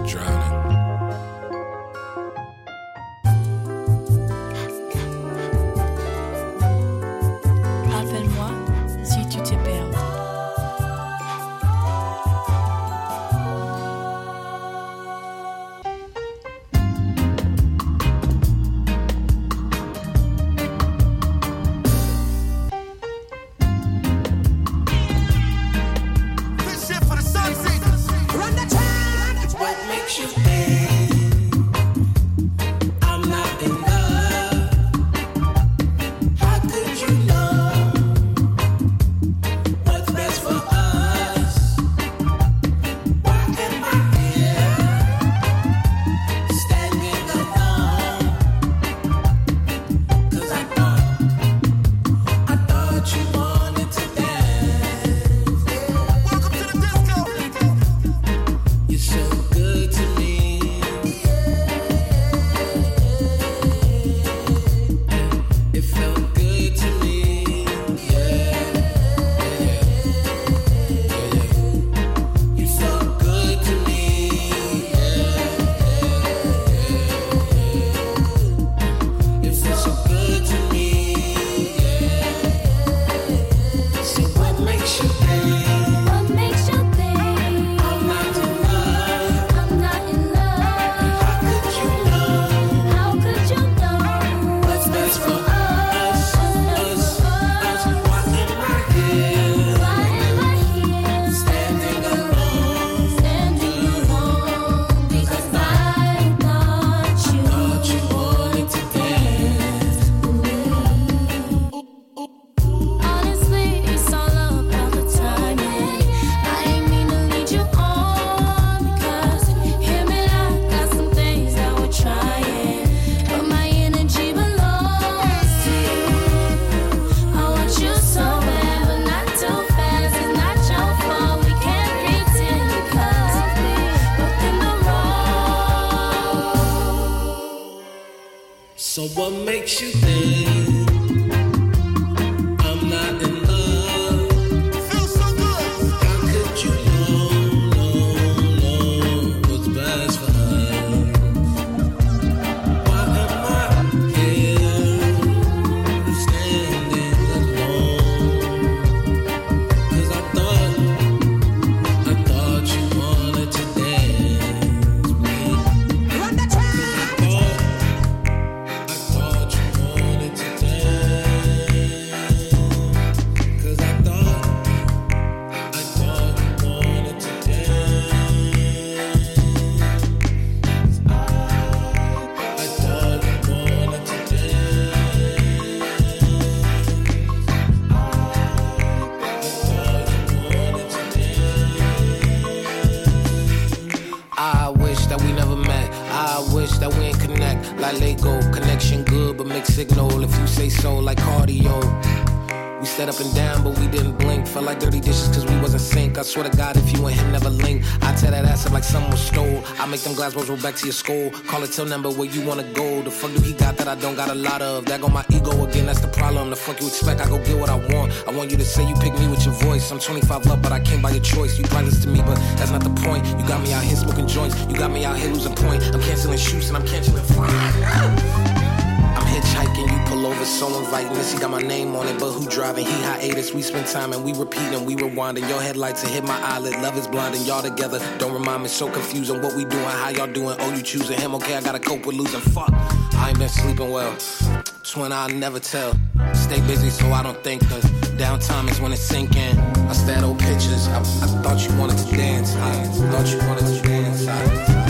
Drowning. What makes you think Set up and down, but we didn't blink. Felt like dirty dishes cause we wasn't sync. I swear to God, if you and him never link, I tear that ass up like someone stole. I make them glass balls roll back to your skull. Call a till number where you wanna go. The fuck do he got that I don't got a lot of? That go my ego again, that's the problem. The fuck you expect? I go get what I want. I want you to say you pick me with your voice. I'm 25 up, but I came by your choice. You listen to me, but that's not the point. You got me out here smoking joints. You got me out here losing point. I'm canceling shoots and I'm canceling fine. I'm hitchhiking, you pull over, so inviting. This, he got my name on it, but who driving? He hiatus. We spend time and we repeating, we rewinding. Your headlights hit my eyelid. Love is blind and y'all together. Don't remind me, so confusing. What we doing? How y'all doing? Oh, you choosing him? Okay, I gotta cope with losing. Fuck, I ain't been sleeping well. Twin, I'll never tell. Stay busy so I don't think. Cause downtime is when it's sinking. I stare at old pictures. I, I thought you wanted to dance. I thought you wanted to dance. I,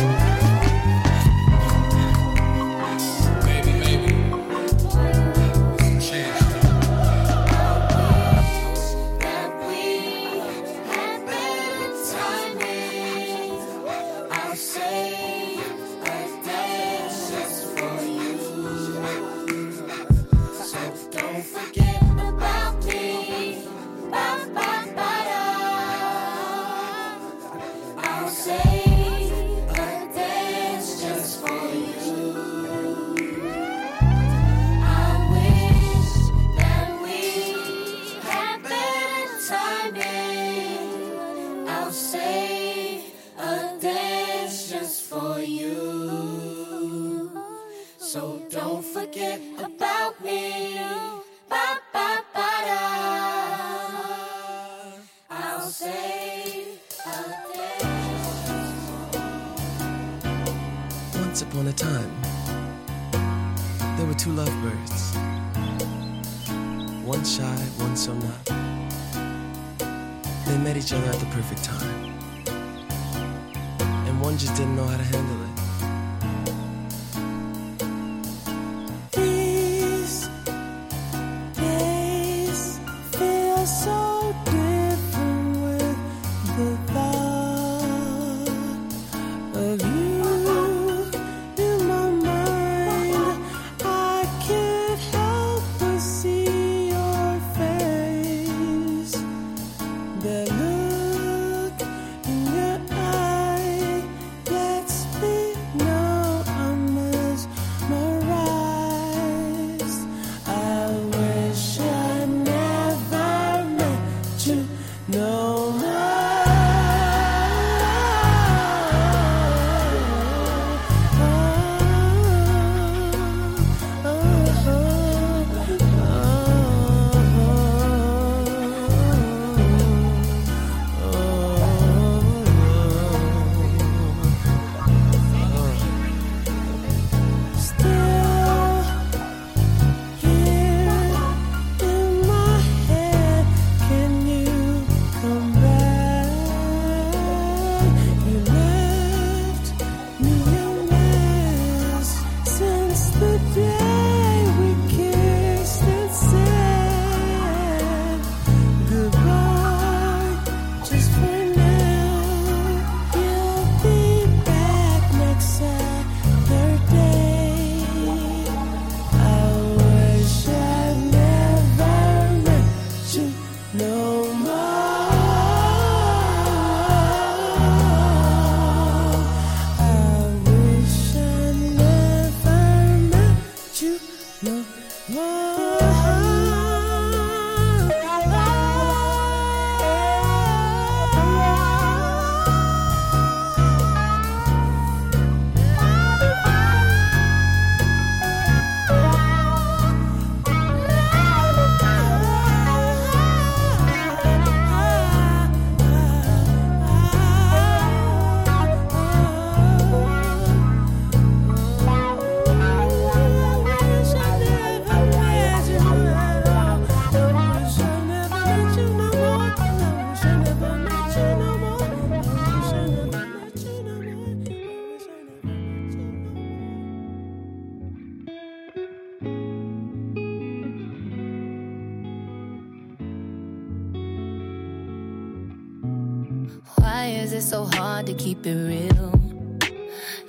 Why is it so hard to keep it real?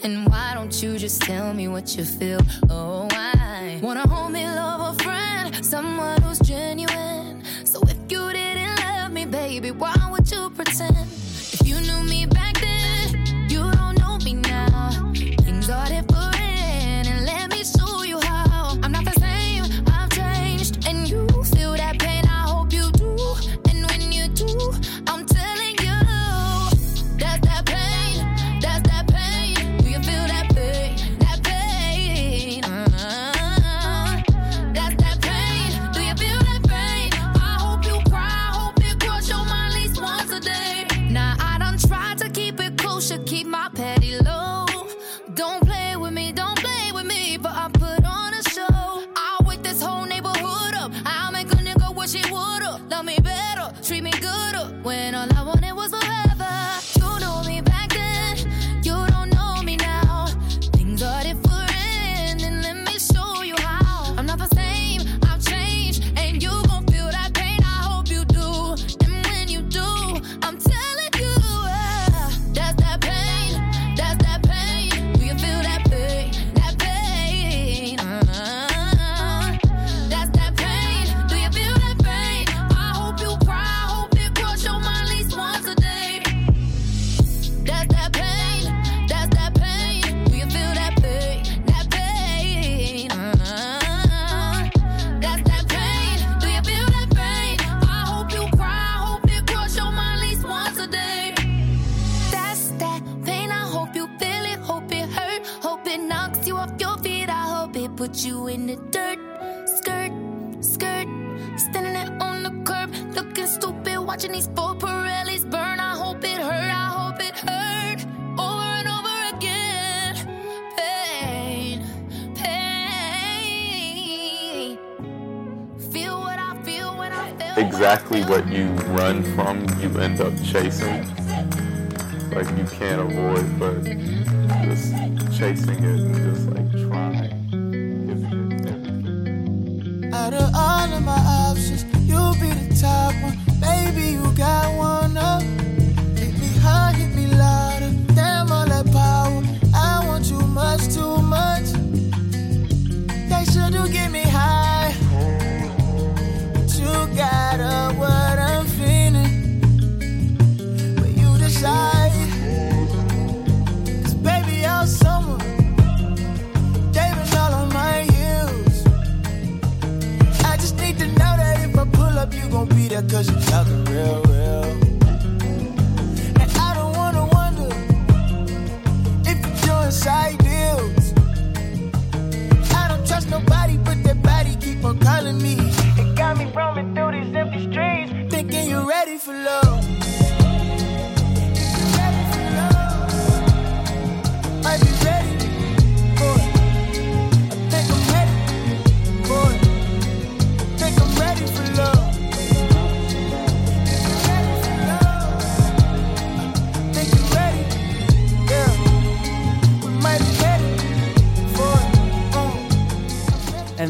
And why don't you just tell me what you feel? Oh, I wanna hold me, love a friend, someone who's genuine. So if you didn't love me, baby, why would you pretend?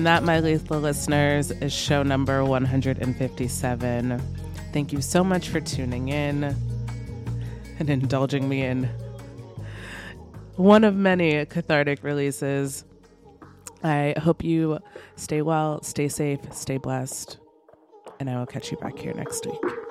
And that, my lethal listeners, is show number 157. Thank you so much for tuning in and indulging me in one of many cathartic releases. I hope you stay well, stay safe, stay blessed, and I will catch you back here next week.